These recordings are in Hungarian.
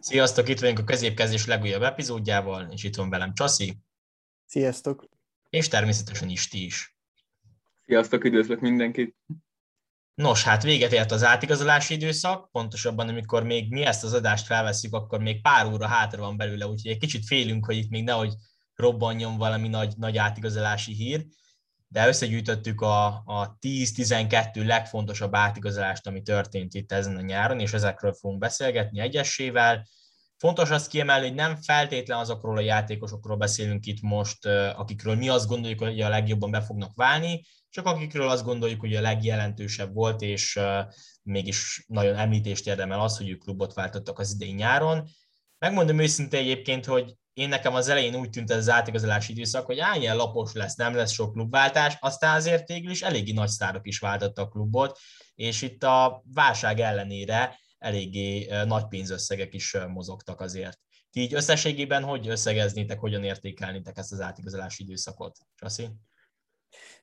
Sziasztok, itt vagyunk a középkezdés legújabb epizódjával, és itt van velem Csaszi. Sziasztok. És természetesen Isti is. Sziasztok, üdvözlök mindenkit. Nos, hát véget ért az átigazolási időszak, pontosabban amikor még mi ezt az adást felveszünk, akkor még pár óra hátra van belőle, úgyhogy egy kicsit félünk, hogy itt még nehogy robbanjon valami nagy, nagy átigazolási hír, de összegyűjtöttük a, a 10-12 legfontosabb átigazolást, ami történt itt ezen a nyáron, és ezekről fogunk beszélgetni egyesével. Fontos azt kiemelni, hogy nem feltétlen azokról a játékosokról beszélünk itt most, akikről mi azt gondoljuk, hogy a legjobban be fognak válni, csak akikről azt gondoljuk, hogy a legjelentősebb volt, és mégis nagyon említést érdemel az, hogy ők klubot váltottak az idén nyáron. Megmondom őszintén egyébként, hogy én nekem az elején úgy tűnt ez az átigazolási időszak, hogy á, ilyen lapos lesz, nem lesz sok klubváltás, aztán azért végül is eléggé nagy sztárok is váltottak a klubot, és itt a válság ellenére eléggé nagy pénzösszegek is mozogtak azért. Ti így összességében hogy összegeznétek, hogyan értékelnétek ezt az átigazolási időszakot? Csaszi?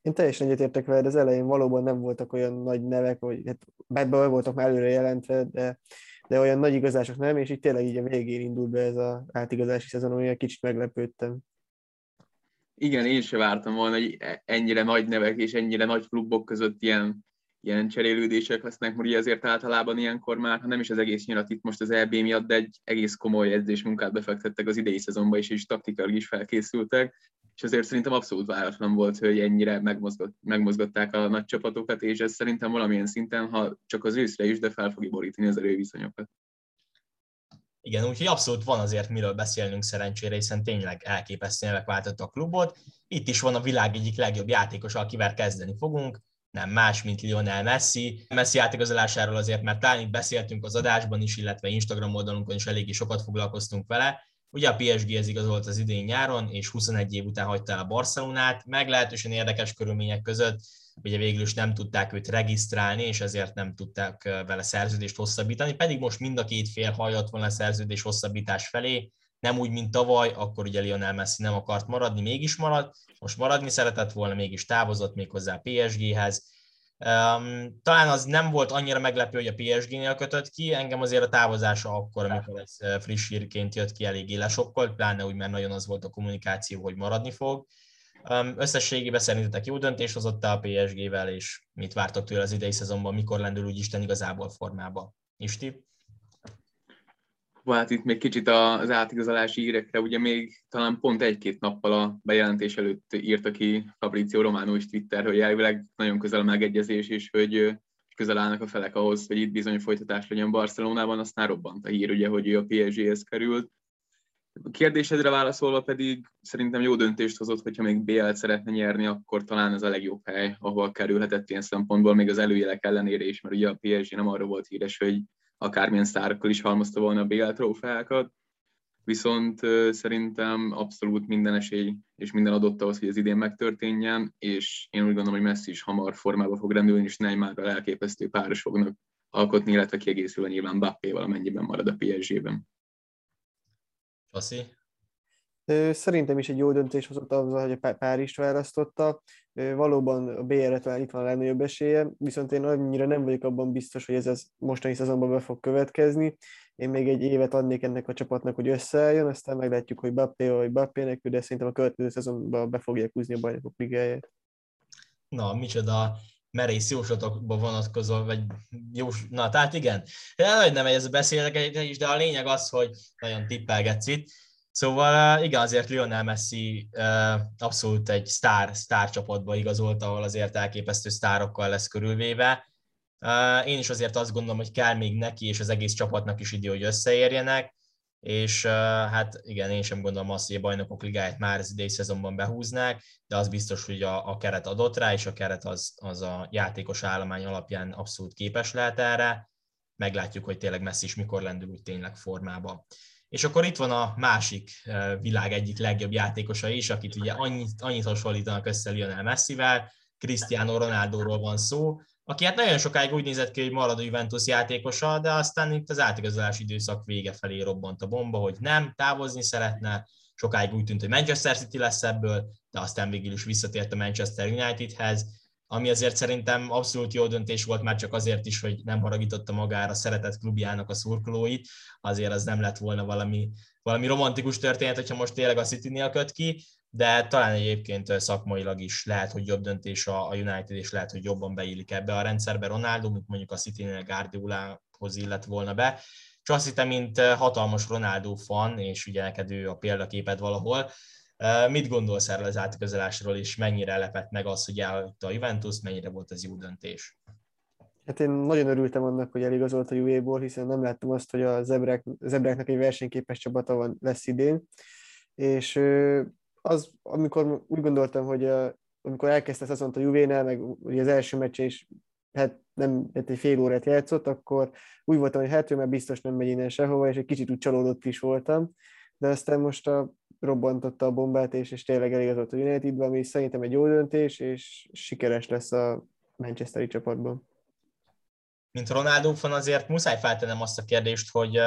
Én teljesen egyetértek veled, az elején valóban nem voltak olyan nagy nevek, hogy hát voltak már előre jelentve, de de olyan nagy igazások nem, és itt tényleg így a végén indult be ez az átigazási szezon, olyan kicsit meglepődtem. Igen, én sem vártam volna, hogy ennyire nagy nevek és ennyire nagy klubok között ilyen, ilyen cserélődések lesznek, mert azért általában ilyenkor már, ha nem is az egész nyilat itt most az EB miatt, de egy egész komoly edzésmunkát befektettek az idei szezonba is, és taktikailag is felkészültek, és azért szerintem abszolút váratlan volt, hogy ennyire megmozgott, megmozgatták a nagy csapatokat, és ez szerintem valamilyen szinten, ha csak az őszre is, de fel fogja borítani az erőviszonyokat. Igen, úgyhogy abszolút van azért miről beszélnünk szerencsére, hiszen tényleg elképesztő nevek váltott a klubot. Itt is van a világ egyik legjobb játékos, akivel kezdeni fogunk, nem más, mint Lionel Messi. Messi játékozásáról azért, mert talán beszéltünk az adásban is, illetve Instagram oldalunkon is eléggé sokat foglalkoztunk vele, Ugye a PSG-hez igazolt az idén nyáron, és 21 év után hagyta el a Barcelonát, meglehetősen érdekes körülmények között, ugye végül is nem tudták őt regisztrálni, és ezért nem tudták vele szerződést hosszabbítani, pedig most mind a két fél hajlott volna a szerződés hosszabbítás felé, nem úgy, mint tavaly, akkor ugye Lionel Messi nem akart maradni, mégis marad, most maradni szeretett volna, mégis távozott még hozzá a PSG-hez, Um, talán az nem volt annyira meglepő, hogy a PSG-nél kötött ki, engem azért a távozása akkor, amikor ez eh, friss hírként jött ki, eléggé lesokkolt, pláne úgy, mert nagyon az volt a kommunikáció, hogy maradni fog. Um, összességében szerintetek jó döntés hozott a PSG-vel, és mit vártok tőle az idei szezonban, mikor lendül úgy Isten igazából formába? Isti? Hát itt még kicsit az átigazolási írekre, ugye még talán pont egy-két nappal a bejelentés előtt írta ki Fabrizio Romano is Twitter, hogy elvileg nagyon közel a megegyezés, és hogy közel állnak a felek ahhoz, hogy itt bizony folytatás legyen Barcelonában, aztán robbant a hír, ugye, hogy ő a PSG-hez került. A kérdésedre válaszolva pedig szerintem jó döntést hozott, hogyha még BL-t szeretne nyerni, akkor talán ez a legjobb hely, ahol kerülhetett ilyen szempontból, még az előjelek ellenére is, mert ugye a PSG nem arra volt híres, hogy akármilyen sztárokkal is halmozta volna a BL trófeákat, viszont szerintem abszolút minden esély és minden adott ahhoz, hogy ez idén megtörténjen, és én úgy gondolom, hogy Messi is hamar formába fog rendülni, és Neymarral elképesztő páros fognak alkotni, illetve kiegészülve nyilván Bappéval, amennyiben marad a PSG-ben. Faszi? Szerintem is egy jó döntés hozott azzal, hogy a Párizst választotta. Valóban a talán itt van a legnagyobb esélye, viszont én annyira nem vagyok abban biztos, hogy ez az mostani szezonban be fog következni. Én még egy évet adnék ennek a csapatnak, hogy összeálljon, aztán meglátjuk, hogy Bappé vagy Bappé nélkül, de szerintem a következő szezonban be fogják húzni a bajnokok ligáját. Na, micsoda merész jóslatokba vonatkozó, vagy jós... Na, tehát igen. Nagyon nem ez a beszélgetés is, de a lényeg az, hogy nagyon tippelgetsz itt. Szóval igen, azért Lionel Messi abszolút egy sztár, sztár csapatba igazolt, ahol azért elképesztő sztárokkal lesz körülvéve. Én is azért azt gondolom, hogy kell még neki és az egész csapatnak is idő, hogy összeérjenek, és hát igen, én sem gondolom azt, hogy a bajnokok ligáját már az idei szezonban behúznák, de az biztos, hogy a, a keret adott rá, és a keret az, az a játékos állomány alapján abszolút képes lehet erre. Meglátjuk, hogy tényleg Messi is mikor lendül úgy tényleg formába. És akkor itt van a másik világ egyik legjobb játékosa is, akit ugye annyit, annyit hasonlítanak össze Lionel Messivel, Cristiano Ronaldoról van szó, aki hát nagyon sokáig úgy nézett ki, hogy marad a Juventus játékosa, de aztán itt az átigazolási időszak vége felé robbant a bomba, hogy nem, távozni szeretne, sokáig úgy tűnt, hogy Manchester City lesz ebből, de aztán végül is visszatért a Manchester Unitedhez. Ami azért szerintem abszolút jó döntés volt, már csak azért is, hogy nem haragította magára szeretett klubjának a szurkolóit, azért az nem lett volna valami, valami romantikus történet, hogyha most tényleg a City-nél köt ki, de talán egyébként szakmailag is lehet, hogy jobb döntés a United, és lehet, hogy jobban beillik ebbe a rendszerbe Ronaldo, mint mondjuk a City-nél Guardiolához illet volna be. Csak azt hittem, mint hatalmas Ronaldo fan, és ugye neked ő a példaképed valahol, Mit gondolsz erről az átközelásról, és mennyire lepett meg az, hogy elhagyta a Juventus, mennyire volt ez jó döntés? Hát én nagyon örültem annak, hogy eligazolt a Juve-ból, hiszen nem láttam azt, hogy a zebrák, zebráknak egy versenyképes csapata van, lesz idén. És az, amikor úgy gondoltam, hogy a, amikor elkezdte szezont a Juve-nál, meg ugye az első meccsen is hát nem hát egy fél órát játszott, akkor úgy voltam, hogy hát ő már biztos nem megy innen sehova, és egy kicsit úgy csalódott is voltam, de aztán most a robbantotta a bombát, és, és tényleg eligazolt a Unitedbe, ami szerintem egy jó döntés, és sikeres lesz a Manchesteri csapatban. Mint Ronaldo fan azért muszáj feltennem azt a kérdést, hogy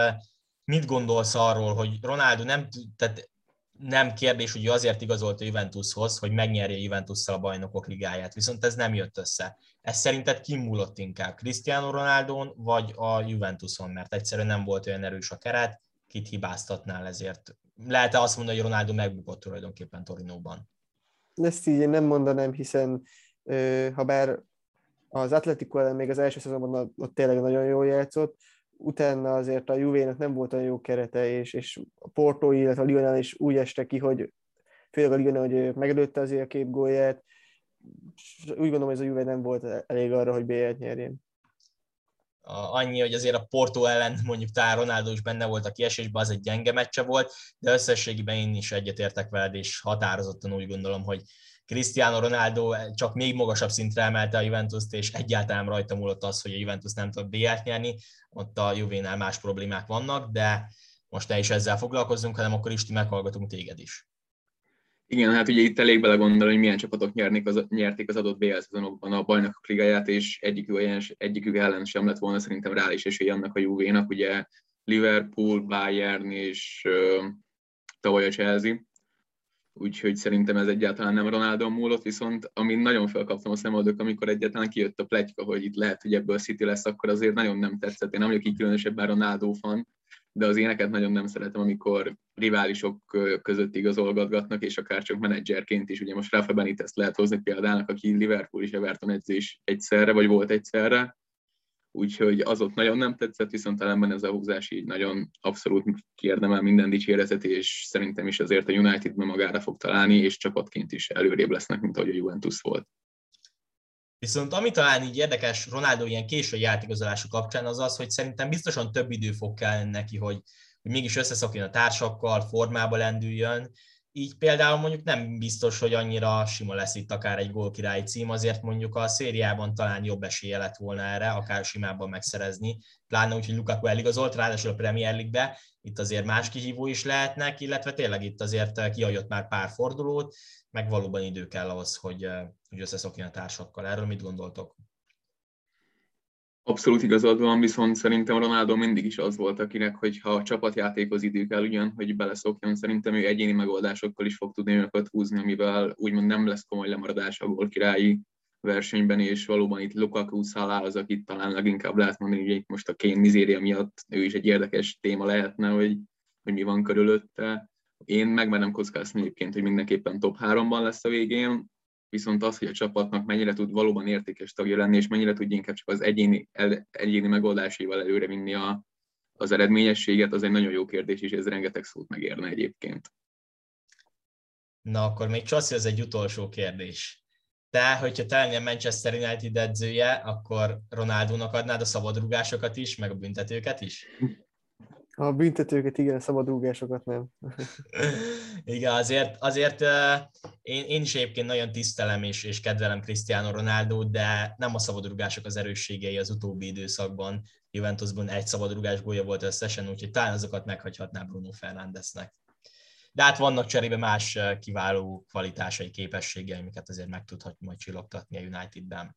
mit gondolsz arról, hogy Ronaldo nem, tehát nem kérdés, hogy azért igazolt a Juventushoz, hogy megnyerje a juventus a bajnokok ligáját, viszont ez nem jött össze. Ez szerinted kimúlott inkább Cristiano Ronaldo vagy a Juventuson, mert egyszerűen nem volt olyan erős a keret, kit hibáztatnál ezért? Lehet-e azt mondani, hogy Ronaldo megbukott tulajdonképpen Torinóban? Ezt így én nem mondanám, hiszen ha bár az Atletico ellen még az első szezonban ott tényleg nagyon jól játszott, utána azért a Juvénak nem volt olyan jó kerete, és, és a Porto, illetve a Lionel is úgy este ki, hogy főleg a Lionel, hogy megelőtte azért a két gólját, úgy gondolom, hogy ez a Juve nem volt elég arra, hogy B-et nyerjen annyi, hogy azért a Porto ellen mondjuk talán Ronaldo is benne volt a kiesésben, az egy gyenge meccse volt, de összességében én is egyetértek veled, és határozottan úgy gondolom, hogy Cristiano Ronaldo csak még magasabb szintre emelte a Juventus-t, és egyáltalán rajta múlott az, hogy a Juventus nem tud BL-t nyerni, ott a Juvénál más problémák vannak, de most ne is ezzel foglalkozzunk, hanem akkor Isti meghallgatunk téged is. Igen, hát ugye itt elég belegondolni, hogy milyen csapatok nyernék az, nyerték az adott BL szezonokban a bajnokok ligáját, és egyikük, olyan, egyikük ellen sem lett volna szerintem reális esély annak a Juvénak, ugye Liverpool, Bayern és uh, tavaly a Chelsea. Úgyhogy szerintem ez egyáltalán nem Ronaldo múlott, viszont amin nagyon felkaptam a szemoldok, amikor egyáltalán kijött a pletyka, hogy itt lehet, hogy ebből City lesz, akkor azért nagyon nem tetszett. Én nem vagyok így különösebben Ronaldo fan, de az éneket nagyon nem szeretem, amikor riválisok között igazolgatgatnak, és akár csak menedzserként is. Ugye most Rafa Benitez lehet hozni példának, aki Liverpool és Everton edzés egyszerre, vagy volt egyszerre, úgyhogy az ott nagyon nem tetszett, viszont ellenben ez a húzás így nagyon abszolút kiérdemel minden dicséretet, és szerintem is azért a United-ben magára fog találni, és csapatként is előrébb lesznek, mint ahogy a Juventus volt. Viszont ami talán így érdekes Ronaldo ilyen késői játékozása kapcsán az az, hogy szerintem biztosan több idő fog kellene neki, hogy, hogy mégis összeszokjon a társakkal, formába lendüljön. Így például mondjuk nem biztos, hogy annyira sima lesz itt akár egy gólkirályi cím, azért mondjuk a szériában talán jobb esélye lett volna erre, akár simában megszerezni, pláne úgy, hogy Lukaku eligazolt, ráadásul a Premier League-be, itt azért más kihívó is lehetnek, illetve tényleg itt azért kiajott már pár fordulót, meg valóban idő kell ahhoz, hogy, hogy összeszokjon a társakkal. Erről mit gondoltok? Abszolút igazad van, viszont szerintem Ronaldo mindig is az volt, akinek, hogyha a csapatjátékhoz idő kell ugyan, hogy beleszokjon, szerintem ő egyéni megoldásokkal is fog tudni őket húzni, amivel úgymond nem lesz komoly lemaradás a királyi versenyben, és valóban itt Lukaku Salah az, akit talán leginkább lehet mondani, hogy most a Kén mizéria miatt ő is egy érdekes téma lehetne, hogy, hogy mi van körülötte. Én megmerem kockázni egyébként, hogy mindenképpen top 3-ban lesz a végén, viszont az, hogy a csapatnak mennyire tud valóban értékes tagja lenni, és mennyire tudja inkább csak az egyéni, el, egyéni megoldásaival előre vinni a, az eredményességet, az egy nagyon jó kérdés, és ez rengeteg szót megérne egyébként. Na, akkor még Csaszi, az egy utolsó kérdés. Te, hogyha te lennél Manchester United edzője, akkor Ronaldónak adnád a szabadrugásokat is, meg a büntetőket is? A büntetőket igen, szabadrúgásokat nem. igen, azért, azért én, én is egyébként nagyon tisztelem és, és kedvelem Cristiano Ronaldo, de nem a szabadrúgások az erősségei az utóbbi időszakban. Juventusban egy szabadrúgás gólya volt összesen, úgyhogy talán azokat meghagyhatná Bruno Fernándeznek. De hát vannak cserébe más kiváló kvalitásai, képességei, amiket azért meg tudhat majd csillogtatni a Unitedben.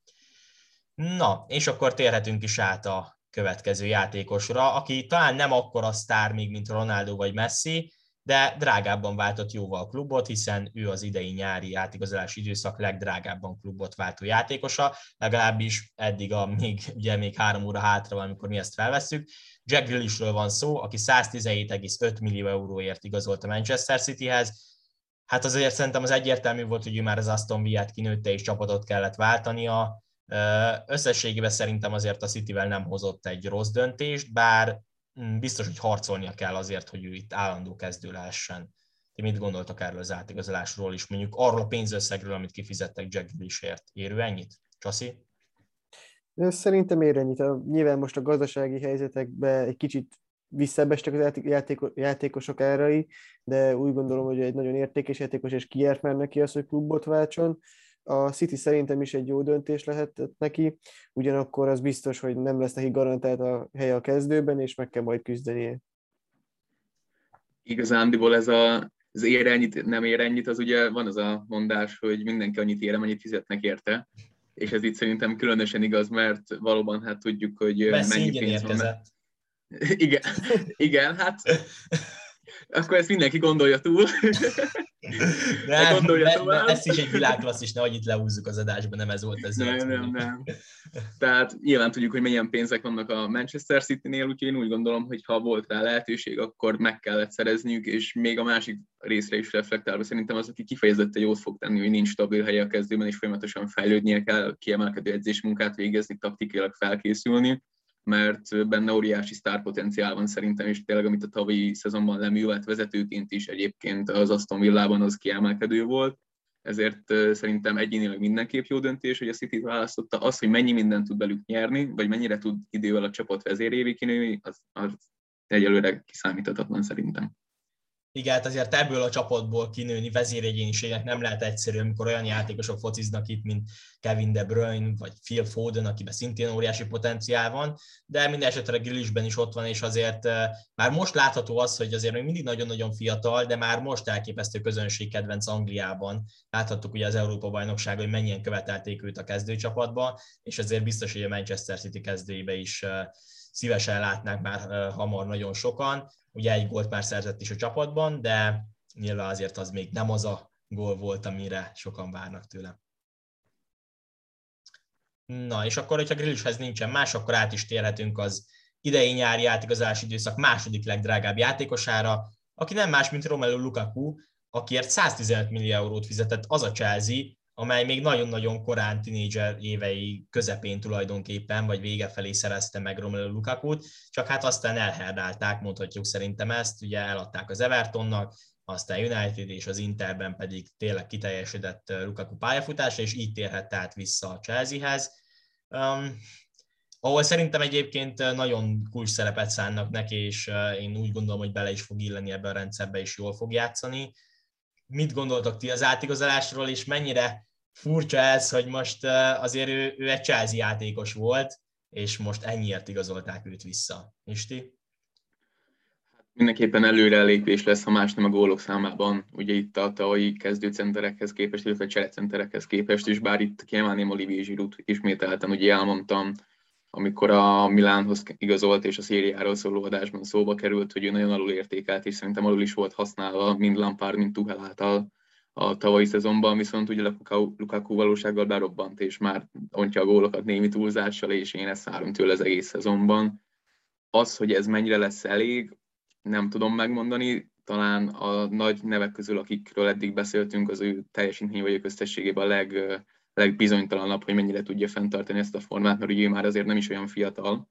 Na, és akkor térhetünk is át a következő játékosra, aki talán nem akkora sztár még, mint Ronaldo vagy Messi, de drágábban váltott jóval a klubot, hiszen ő az idei nyári átigazolási időszak legdrágábban klubot váltó játékosa, legalábbis eddig a még, ugye még három óra hátra van, amikor mi ezt felveszünk. Jack Grealishről van szó, aki 117,5 millió euróért igazolt a Manchester Cityhez, hát azért szerintem az egyértelmű volt, hogy ő már az Aston Villa-t kinőtte és csapatot kellett váltania. Összességében szerintem azért a Cityvel nem hozott egy rossz döntést, bár mm, biztos, hogy harcolnia kell azért, hogy ő itt állandó kezdő lehessen. Ti mit gondoltak erről az átigazolásról is, mondjuk arról a pénzösszegről, amit kifizettek Jack Grealishért? Érő ennyit? Csasi? Szerintem ér ennyit. Nyilván most a gazdasági helyzetekben egy kicsit visszaebestek az játékosok árai, de úgy gondolom, hogy egy nagyon értékes játékos, és kiért már neki az, hogy klubot váltson. A City szerintem is egy jó döntés lehetett neki, ugyanakkor az biztos, hogy nem lesz neki garantált a helye a kezdőben, és meg kell majd küzdenie. Igazándiból ez a, az ér ennyit, nem ér ennyit, az ugye van az a mondás, hogy mindenki annyit ér, amennyit fizetnek érte, és ez itt szerintem különösen igaz, mert valóban hát tudjuk, hogy Messi mennyi pénz érkezett. van. Igen, igen, hát akkor ezt mindenki gondolja túl. Nem, gondolja ne, ne, ez is egy világklasszis, nehogy itt leúzzuk az adásba, nem ez volt ez. Nem, nem, nem. Tehát nyilván tudjuk, hogy milyen pénzek vannak a Manchester City-nél, úgyhogy én úgy gondolom, hogy ha volt rá lehetőség, akkor meg kellett szerezniük, és még a másik részre is reflektálva szerintem az, aki kifejezetten jót fog tenni, hogy nincs stabil helye a kezdőben, és folyamatosan fejlődnie kell, kiemelkedő edzésmunkát végezni, taktikailag felkészülni mert benne óriási sztárpotenciál van szerintem, és tényleg, amit a tavalyi szezonban leművelt vezetőként is egyébként az Aston Villában az kiemelkedő volt, ezért szerintem egyénileg mindenképp jó döntés, hogy a City választotta. Az, hogy mennyi mindent tud belük nyerni, vagy mennyire tud idővel a csapat vezérévé kinőni, az, az egyelőre kiszámíthatatlan szerintem. Igen, hát azért ebből a csapatból kinőni vezéregyéniségnek nem lehet egyszerű, amikor olyan játékosok fociznak itt, mint Kevin De Bruyne, vagy Phil Foden, akiben szintén óriási potenciál van, de minden esetre Grillisben is ott van, és azért eh, már most látható az, hogy azért még mindig nagyon-nagyon fiatal, de már most elképesztő közönség kedvenc Angliában. Láthattuk ugye az Európa bajnokság, hogy mennyien követelték őt a kezdőcsapatba, és azért biztos, hogy a Manchester City kezdőibe is eh, szívesen látnák már hamar nagyon sokan Ugye egy gólt már szerzett is a csapatban, de nyilván azért az még nem az a gól volt, amire sokan várnak tőle. Na, és akkor, hogyha Grillishez nincsen más, akkor át is térhetünk az idei nyári játékozási időszak második legdrágább játékosára, aki nem más, mint Romelu Lukaku, akiért 115 millió eurót fizetett az a Chelsea, amely még nagyon-nagyon korán tinédzser évei közepén tulajdonképpen, vagy vége felé szerezte meg Romelu Lukaku-t, csak hát aztán elherdálták, mondhatjuk szerintem ezt, ugye eladták az Evertonnak, aztán United és az Interben pedig tényleg kiteljesedett Lukaku pályafutása, és így térhet át vissza a Chelseahez. Um, ahol szerintem egyébként nagyon kulcs szerepet szánnak neki, és én úgy gondolom, hogy bele is fog illeni ebbe a rendszerbe, és jól fog játszani. Mit gondoltok ti az átigazolásról, és mennyire furcsa ez, hogy most azért ő, ő egy Chelsea játékos volt, és most ennyiért igazolták őt vissza. Isti? Mindenképpen előrelépés lesz, ha más nem a gólok számában. Ugye itt a tavalyi kezdőcenterekhez képest, illetve cserecenterekhez képest is, bár itt kiemelném Olivier Giroud ismételten, ugye elmondtam, amikor a Milánhoz igazolt és a szériáról szóló adásban szóba került, hogy ő nagyon alul értékelt, és szerintem alul is volt használva, mind Lampard, mind Tuchel által a tavalyi szezonban, viszont ugye Lukaku valósággal berobbant, és már ontja a gólokat némi túlzással, és én ezt várom tőle az egész szezonban. Az, hogy ez mennyire lesz elég, nem tudom megmondani, talán a nagy nevek közül, akikről eddig beszéltünk, az ő teljesítmény vagy köztességében a leg, legbizonytalanabb, hogy mennyire tudja fenntartani ezt a formát, mert ugye már azért nem is olyan fiatal,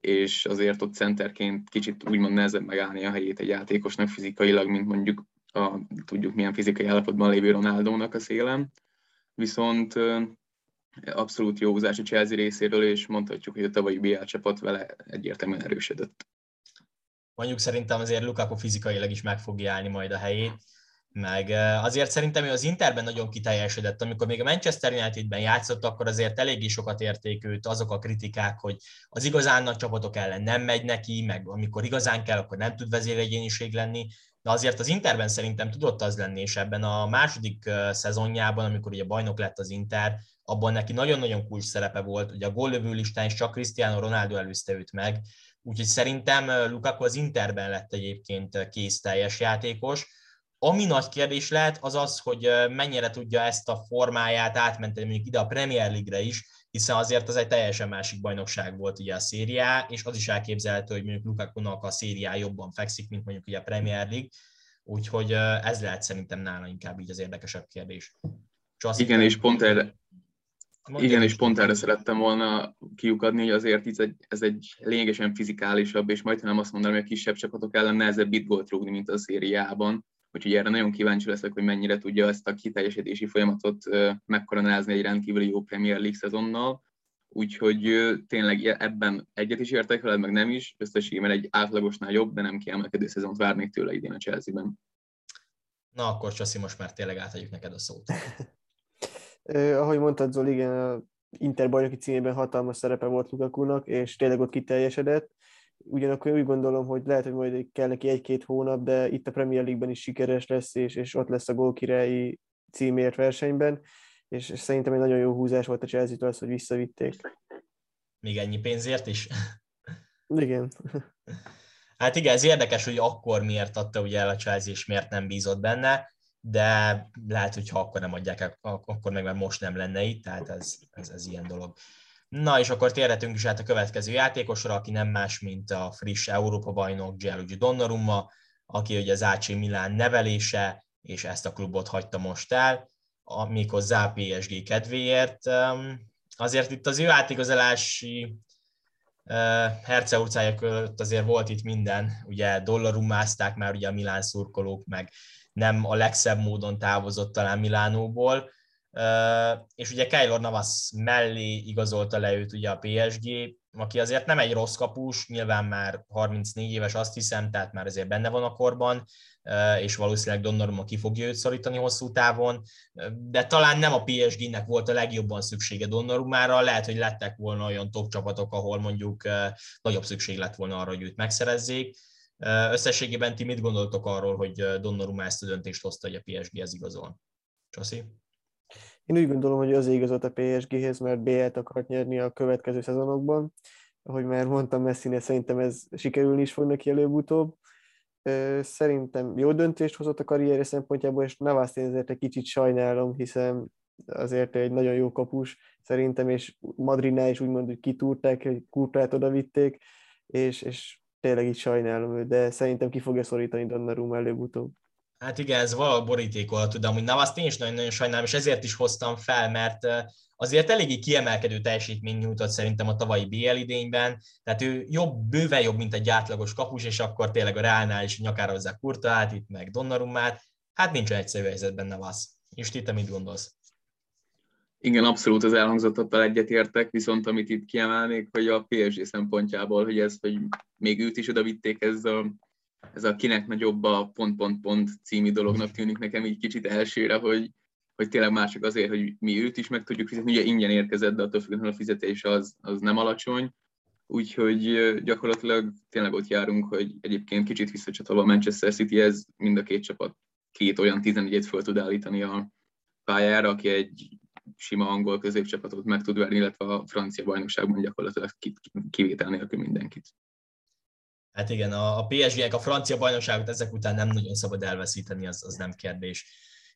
és azért ott centerként kicsit úgymond nehezebb megállni a helyét egy játékosnak fizikailag, mint mondjuk a, tudjuk milyen fizikai állapotban lévő Ronaldónak a szélem, viszont abszolút jó húzás a Chelsea részéről, és mondhatjuk, hogy a tavalyi BL csapat vele egyértelműen erősödött. Mondjuk szerintem azért Lukaku fizikailag is meg fogja állni majd a helyét, meg azért szerintem ő az Interben nagyon kiteljesedett, amikor még a Manchester Unitedben játszott, akkor azért eléggé sokat érték őt azok a kritikák, hogy az igazán nagy csapatok ellen nem megy neki, meg amikor igazán kell, akkor nem tud vezéregyéniség lenni, de azért az Interben szerintem tudott az lenni, és ebben a második szezonjában, amikor ugye bajnok lett az Inter, abban neki nagyon-nagyon kulcs szerepe volt, ugye a góllövő listán is csak Cristiano Ronaldo előzte őt meg, úgyhogy szerintem Lukaku az Interben lett egyébként kész teljes játékos. Ami nagy kérdés lehet, az az, hogy mennyire tudja ezt a formáját átmenteni mondjuk ide a Premier League-re is, hiszen azért az egy teljesen másik bajnokság volt ugye a szériá, és az is elképzelhető, hogy mondjuk Lukaku-nak a szériá jobban fekszik, mint mondjuk ugye a Premier League, úgyhogy ez lehet szerintem nála inkább így az érdekesebb kérdés. Csasz, Igen, és pont erre, igen, és pont erre szerettem volna kiukadni, hogy azért ez egy, ez egy lényegesen fizikálisabb, és majdnem azt mondanám, hogy a kisebb csapatok ellen nehezebb itt gólt rúgni, mint a szériában. Úgyhogy erre nagyon kíváncsi leszek, hogy mennyire tudja ezt a kiteljesítési folyamatot megkoronázni egy rendkívüli jó Premier League szezonnal. Úgyhogy tényleg ebben egyet is értek veled, meg nem is. Összességében egy átlagosnál jobb, de nem kiemelkedő szezont várnék tőle idén a Chelsea-ben. Na akkor Csaszi, most már tényleg átadjuk neked a szót. eh, ahogy mondtad, Zoli, igen, a Inter bajnoki címében hatalmas szerepe volt Lukakunak, és tényleg ott kiteljesedett. Ugyanakkor úgy gondolom, hogy lehet, hogy majd kell neki egy-két hónap, de itt a Premier League-ben is sikeres lesz, és, és ott lesz a gólkirályi címért versenyben, és, és szerintem egy nagyon jó húzás volt a chelsea az, hogy visszavitték. Még ennyi pénzért is? Igen. Hát igen, ez érdekes, hogy akkor miért adta ugye el a Chelsea, és miért nem bízott benne, de lehet, hogy ha akkor nem adják el, akkor meg már most nem lenne itt, tehát ez, ez, ez ilyen dolog. Na, és akkor térhetünk is át a következő játékosra, aki nem más, mint a friss Európa-bajnok Gianluigi Donnarumma, aki ugye az AC Milán nevelése, és ezt a klubot hagyta most el, méghozzá a PSG kedvéért. Azért itt az ő átigazolási Herce utcája között azért volt itt minden, ugye dollarumázták már ugye a Milán szurkolók, meg nem a legszebb módon távozott talán Milánóból, és ugye Keylor Navas mellé igazolta le őt ugye a PSG, aki azért nem egy rossz kapus, nyilván már 34 éves azt hiszem, tehát már azért benne van a korban, és valószínűleg Donnarumma ki fogja őt szorítani hosszú távon, de talán nem a PSG-nek volt a legjobban szüksége Donnarumára, lehet, hogy lettek volna olyan top csapatok, ahol mondjuk nagyobb szükség lett volna arra, hogy őt megszerezzék. Összességében ti mit gondoltok arról, hogy Donnarumma ezt a döntést hozta, hogy a PSG-hez igazol? Csaszi? Én úgy gondolom, hogy az igazolt a PSG-hez, mert BL-t akart nyerni a következő szezonokban. Ahogy már mondtam, messi szerintem ez sikerülni is fog neki előbb-utóbb. Szerintem jó döntést hozott a karrierje szempontjából, és Navaszt én ezért egy kicsit sajnálom, hiszen azért egy nagyon jó kapus szerintem, és Madridnál is úgymond, hogy kitúrták, hogy Kurtát oda és, és tényleg így sajnálom őt, de szerintem ki fogja szorítani Donnarumma előbb-utóbb. Hát igen, ez valahol borítékolható, de amúgy Navaszt én is nagyon-nagyon sajnálom, és ezért is hoztam fel, mert azért eléggé kiemelkedő teljesítmény nyújtott szerintem a tavalyi BL idényben, tehát ő jobb, bőven jobb, mint egy átlagos kapus, és akkor tényleg a Reálnál is nyakára hozzá Kurtát, itt meg Donnarummát, hát nincs egyszerű helyzetben Navas. És ti te mit gondolsz? Igen, abszolút az elhangzottattal egyetértek, viszont amit itt kiemelnék, hogy a PSG szempontjából, hogy ez, hogy még őt is oda vitték, ez a ez a kinek nagyobb a pont-pont-pont című dolognak tűnik nekem így kicsit elsőre, hogy, hogy tényleg mások azért, hogy mi őt is meg tudjuk fizetni. Ugye ingyen érkezett, de attól függetlenül a fizetés az, az nem alacsony. Úgyhogy gyakorlatilag tényleg ott járunk, hogy egyébként kicsit visszacsatolva a Manchester City, ez mind a két csapat két olyan 14-et föl tud állítani a pályára, aki egy sima angol középcsapatot meg tud verni, illetve a francia bajnokságban gyakorlatilag kivétel nélkül mindenkit. Hát igen, a, a PSG-ek a francia bajnokságot ezek után nem nagyon szabad elveszíteni, az, az nem kérdés.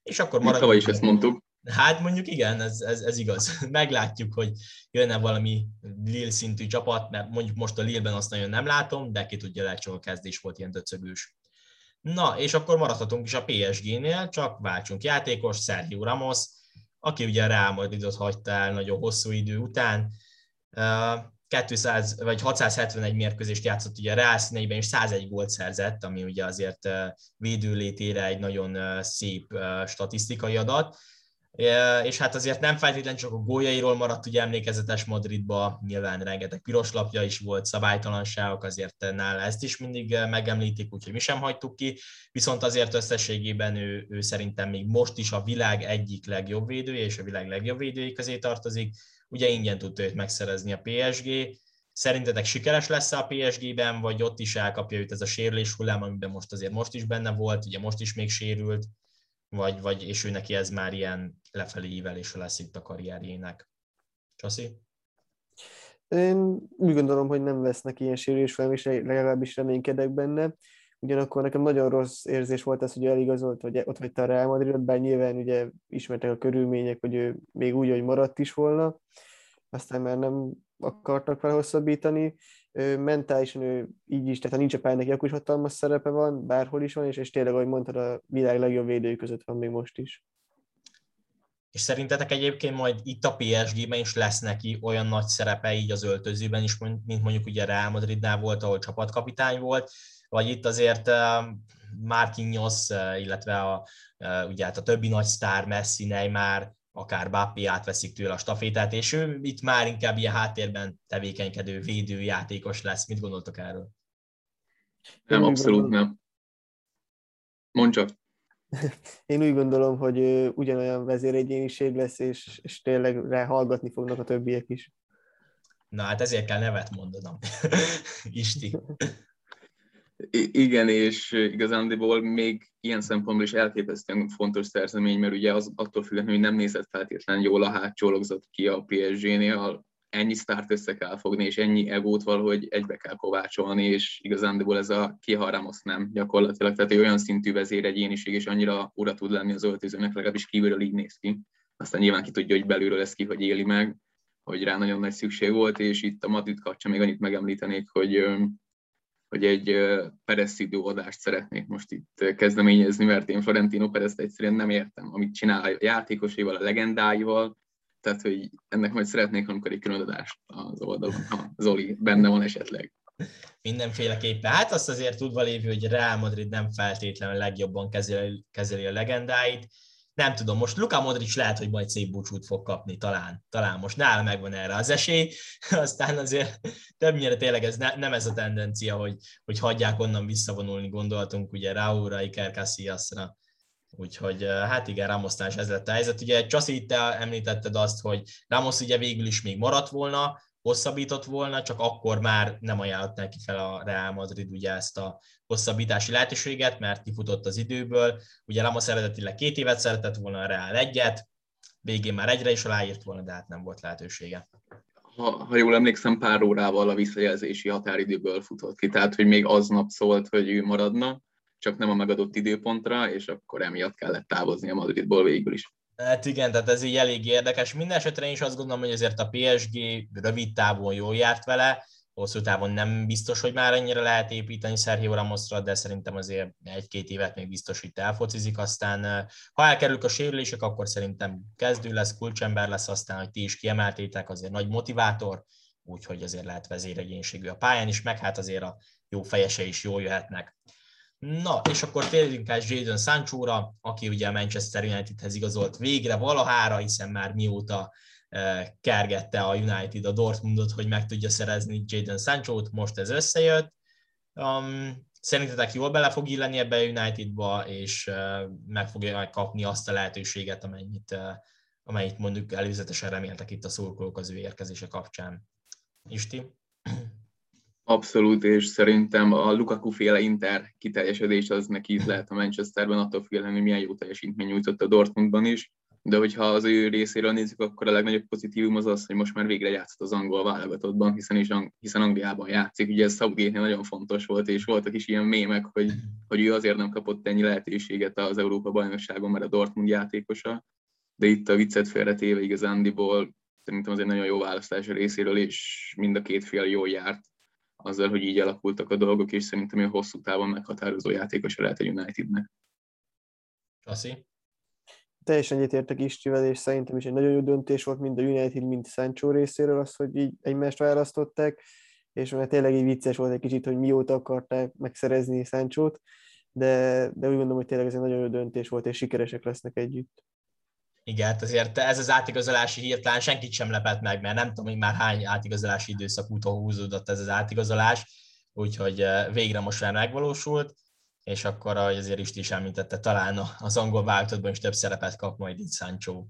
És akkor maradjunk. is ezt mondtuk. Hát mondjuk igen, ez, ez, ez igaz. Meglátjuk, hogy jönne valami Lille szintű csapat, mert mondjuk most a Lille-ben azt nagyon nem látom, de ki tudja, lehet csak a kezdés volt ilyen döcögős. Na, és akkor maradhatunk is a PSG-nél, csak váltsunk játékos, Sergio Ramos, aki ugye a Real Madridot hagyta el nagyon hosszú idő után. 200 vagy 671 mérkőzést játszott ugye a Real színeiben, és 101 gólt szerzett, ami ugye azért védőlétére egy nagyon szép statisztikai adat. És hát azért nem feltétlenül csak a góljairól maradt ugye emlékezetes Madridba, nyilván rengeteg piros lapja is volt, szabálytalanságok, azért nála ezt is mindig megemlítik, úgyhogy mi sem hagytuk ki, viszont azért összességében ő, ő szerintem még most is a világ egyik legjobb védője, és a világ legjobb védői közé tartozik, ugye ingyen tudta őt megszerezni a PSG. Szerintetek sikeres lesz a PSG-ben, vagy ott is elkapja őt ez a sérülés hullám, amiben most azért most is benne volt, ugye most is még sérült, vagy, vagy és ő neki ez már ilyen lefelé ívelése lesz itt a karrierjének. Csaszi? Én úgy gondolom, hogy nem vesznek ilyen sérülés fel, és legalábbis reménykedek benne. Ugyanakkor nekem nagyon rossz érzés volt ez, hogy eligazolt, hogy ott vagy a Real Madrid, bár nyilván ugye ismertek a körülmények, hogy ő még úgy, hogy maradt is volna, aztán már nem akartak vele hosszabbítani. Ő, mentálisan ő így is, tehát ha nincs a pályán, neki akkor is hatalmas szerepe van, bárhol is van, és, és tényleg, ahogy mondtad, a világ legjobb védői között van még most is. És szerintetek egyébként majd itt a PSG-ben is lesz neki olyan nagy szerepe így az öltözőben is, mint mondjuk ugye Real Madridnál volt, ahol csapatkapitány volt, vagy itt azért Marquinhos, illetve a, ugye hát a többi nagy sztár, Messi, Neymar, akár Bappi átveszik tőle a stafétát, és ő itt már inkább ilyen háttérben tevékenykedő védő játékos lesz. Mit gondoltok erről? Nem, abszolút nem. Mondj csak. Én úgy gondolom, hogy ugyanolyan vezéregyéniség lesz, és, és tényleg rá hallgatni fognak a többiek is. Na hát ezért kell nevet mondanom. Isti. Igen, és igazándiból még ilyen szempontból is elképesztően fontos szerzemény, mert ugye az attól függetlenül, hogy nem nézett feltétlenül jól a hátsó ki a PSG-nél, ennyi sztárt össze kell fogni, és ennyi egót valahogy egybe kell kovácsolni, és igazándiból ez a kiharamos nem gyakorlatilag, tehát egy olyan szintű vezéregyéniség, és annyira ura tud lenni az öltözőnek, legalábbis kívülről így néz ki. Aztán nyilván ki tudja, hogy belülről ez ki, hogy éli meg, hogy rá nagyon nagy szükség volt, és itt a Madrid kapcsán még annyit megemlítenék, hogy hogy egy Perez időadást szeretnék most itt kezdeményezni, mert én Florentino Perez egyszerűen nem értem, amit csinál a játékosaival, a legendáival, tehát hogy ennek majd szeretnék amikor egy különadást az oldalon, ha Zoli benne van esetleg. Mindenféleképpen. Hát azt azért tudva lévő, hogy Real Madrid nem feltétlenül legjobban kezeli, kezeli a legendáit, nem tudom, most Luka Modric lehet, hogy majd szép búcsút fog kapni, talán, talán most nála megvan erre az esély, aztán azért többnyire tényleg ez ne, nem ez a tendencia, hogy, hogy hagyják onnan visszavonulni, gondoltunk ugye Raúra, Iker Casillasra, Úgyhogy hát igen, Ramosnál is ez lett a helyzet. Ugye Csaszi, itt említetted azt, hogy Ramos ugye végül is még maradt volna, hosszabbított volna, csak akkor már nem ajánlott neki fel a Real Madrid ugye ezt a hosszabbítási lehetőséget, mert kifutott az időből. Ugye Ramos eredetileg két évet szeretett volna, a Real egyet, végén már egyre is aláírt volna, de hát nem volt lehetősége. Ha, ha jól emlékszem, pár órával a visszajelzési határidőből futott ki, tehát hogy még aznap szólt, hogy ő maradna, csak nem a megadott időpontra, és akkor emiatt kellett távozni a Madridból végül is. Hát igen, tehát ez így elég érdekes. Mindenesetre én is azt gondolom, hogy azért a PSG rövid távon jól járt vele, hosszú távon nem biztos, hogy már ennyire lehet építeni Sergio Ramosra, de szerintem azért egy-két évet még biztos, hogy elfocizik, aztán ha elkerülök a sérülések, akkor szerintem kezdő lesz, kulcsember lesz, aztán, hogy ti is kiemeltétek, azért nagy motivátor, úgyhogy azért lehet vezéregyénségű a pályán is, meg hát azért a jó fejese is jól jöhetnek. Na, és akkor térjünk át Jadon Sancho-ra, aki ugye a Manchester Unitedhez igazolt végre valahára, hiszen már mióta eh, kergette a United a Dortmundot, hogy meg tudja szerezni Jadon Sancho-t, most ez összejött. Um, szerintetek jól bele fog illeni ebbe a Unitedba, és uh, meg fogja kapni azt a lehetőséget, amennyit, uh, amennyit mondjuk előzetesen reméltek itt a szurkolók az ő érkezése kapcsán. Isti? Abszolút, és szerintem a Lukaku féle Inter kiteljesedés az neki lehet a Manchesterben, attól függően, hogy milyen jó teljesítmény nyújtott a Dortmundban is. De hogyha az ő részéről nézzük, akkor a legnagyobb pozitívum az az, hogy most már végre játszott az angol válogatottban, hiszen, is, hiszen Angliában játszik. Ugye ez southgate nagyon fontos volt, és voltak is ilyen mémek, hogy, hogy ő azért nem kapott ennyi lehetőséget az Európa bajnokságon, mert a Dortmund játékosa. De itt a viccet félretéve igazándiból szerintem az egy nagyon jó választás a részéről, és mind a két fél jól járt azzal, hogy így alakultak a dolgok, és szerintem ő hosszú távon meghatározó játékos lehet a Unitednek. Kassi? Teljesen egyetértek Istivel, és szerintem is egy nagyon jó döntés volt mind a United, mind Sancho részéről az, hogy így egymást választották, és mert tényleg így vicces volt egy kicsit, hogy mióta akarták megszerezni Sancho-t, de, de úgy gondolom, hogy tényleg ez egy nagyon jó döntés volt, és sikeresek lesznek együtt. Igen, hát azért ez az átigazolási hirtelen senkit sem lepett meg, mert nem tudom, hogy már hány átigazolási időszak úton húzódott ez az átigazolás, úgyhogy végre most már megvalósult, és akkor, ahogy azért is is említette, talán az angol váltottban is több szerepet kap majd itt Sancho.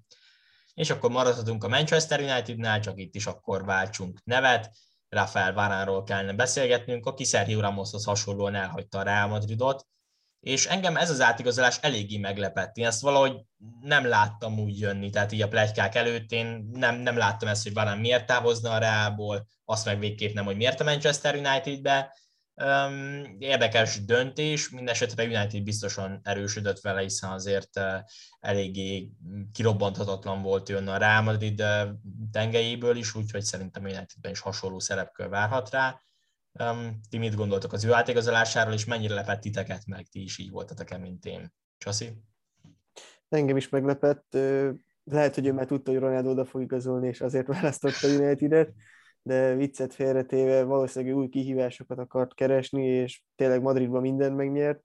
És akkor maradhatunk a Manchester Unitednál, csak itt is akkor váltsunk nevet. Rafael Varánról kellene beszélgetnünk, aki Sergio Ramoshoz hasonlóan elhagyta a Real Madridot, és engem ez az átigazolás eléggé meglepett. Én ezt valahogy nem láttam úgy jönni, tehát így a plegykák előtt én nem, nem láttam ezt, hogy Varane miért távozna a Reálból, azt meg végképp nem, hogy miért a Manchester United-be. Érdekes döntés, mindesetre United biztosan erősödött vele, hiszen azért eléggé kirobbanthatatlan volt jön a Real Madrid tengelyéből is, úgyhogy szerintem Unitedben is hasonló szerepkör várhat rá ti mit gondoltok az ő átigazolásáról, és mennyire lepett titeket meg, ti is így voltatok-e, mint én? Csaszi? Engem is meglepett. Lehet, hogy ő már tudta, hogy Ronaldo oda fog igazolni, és azért választotta a United-et, de viccet félretéve valószínűleg új kihívásokat akart keresni, és tényleg Madridban mindent megnyert,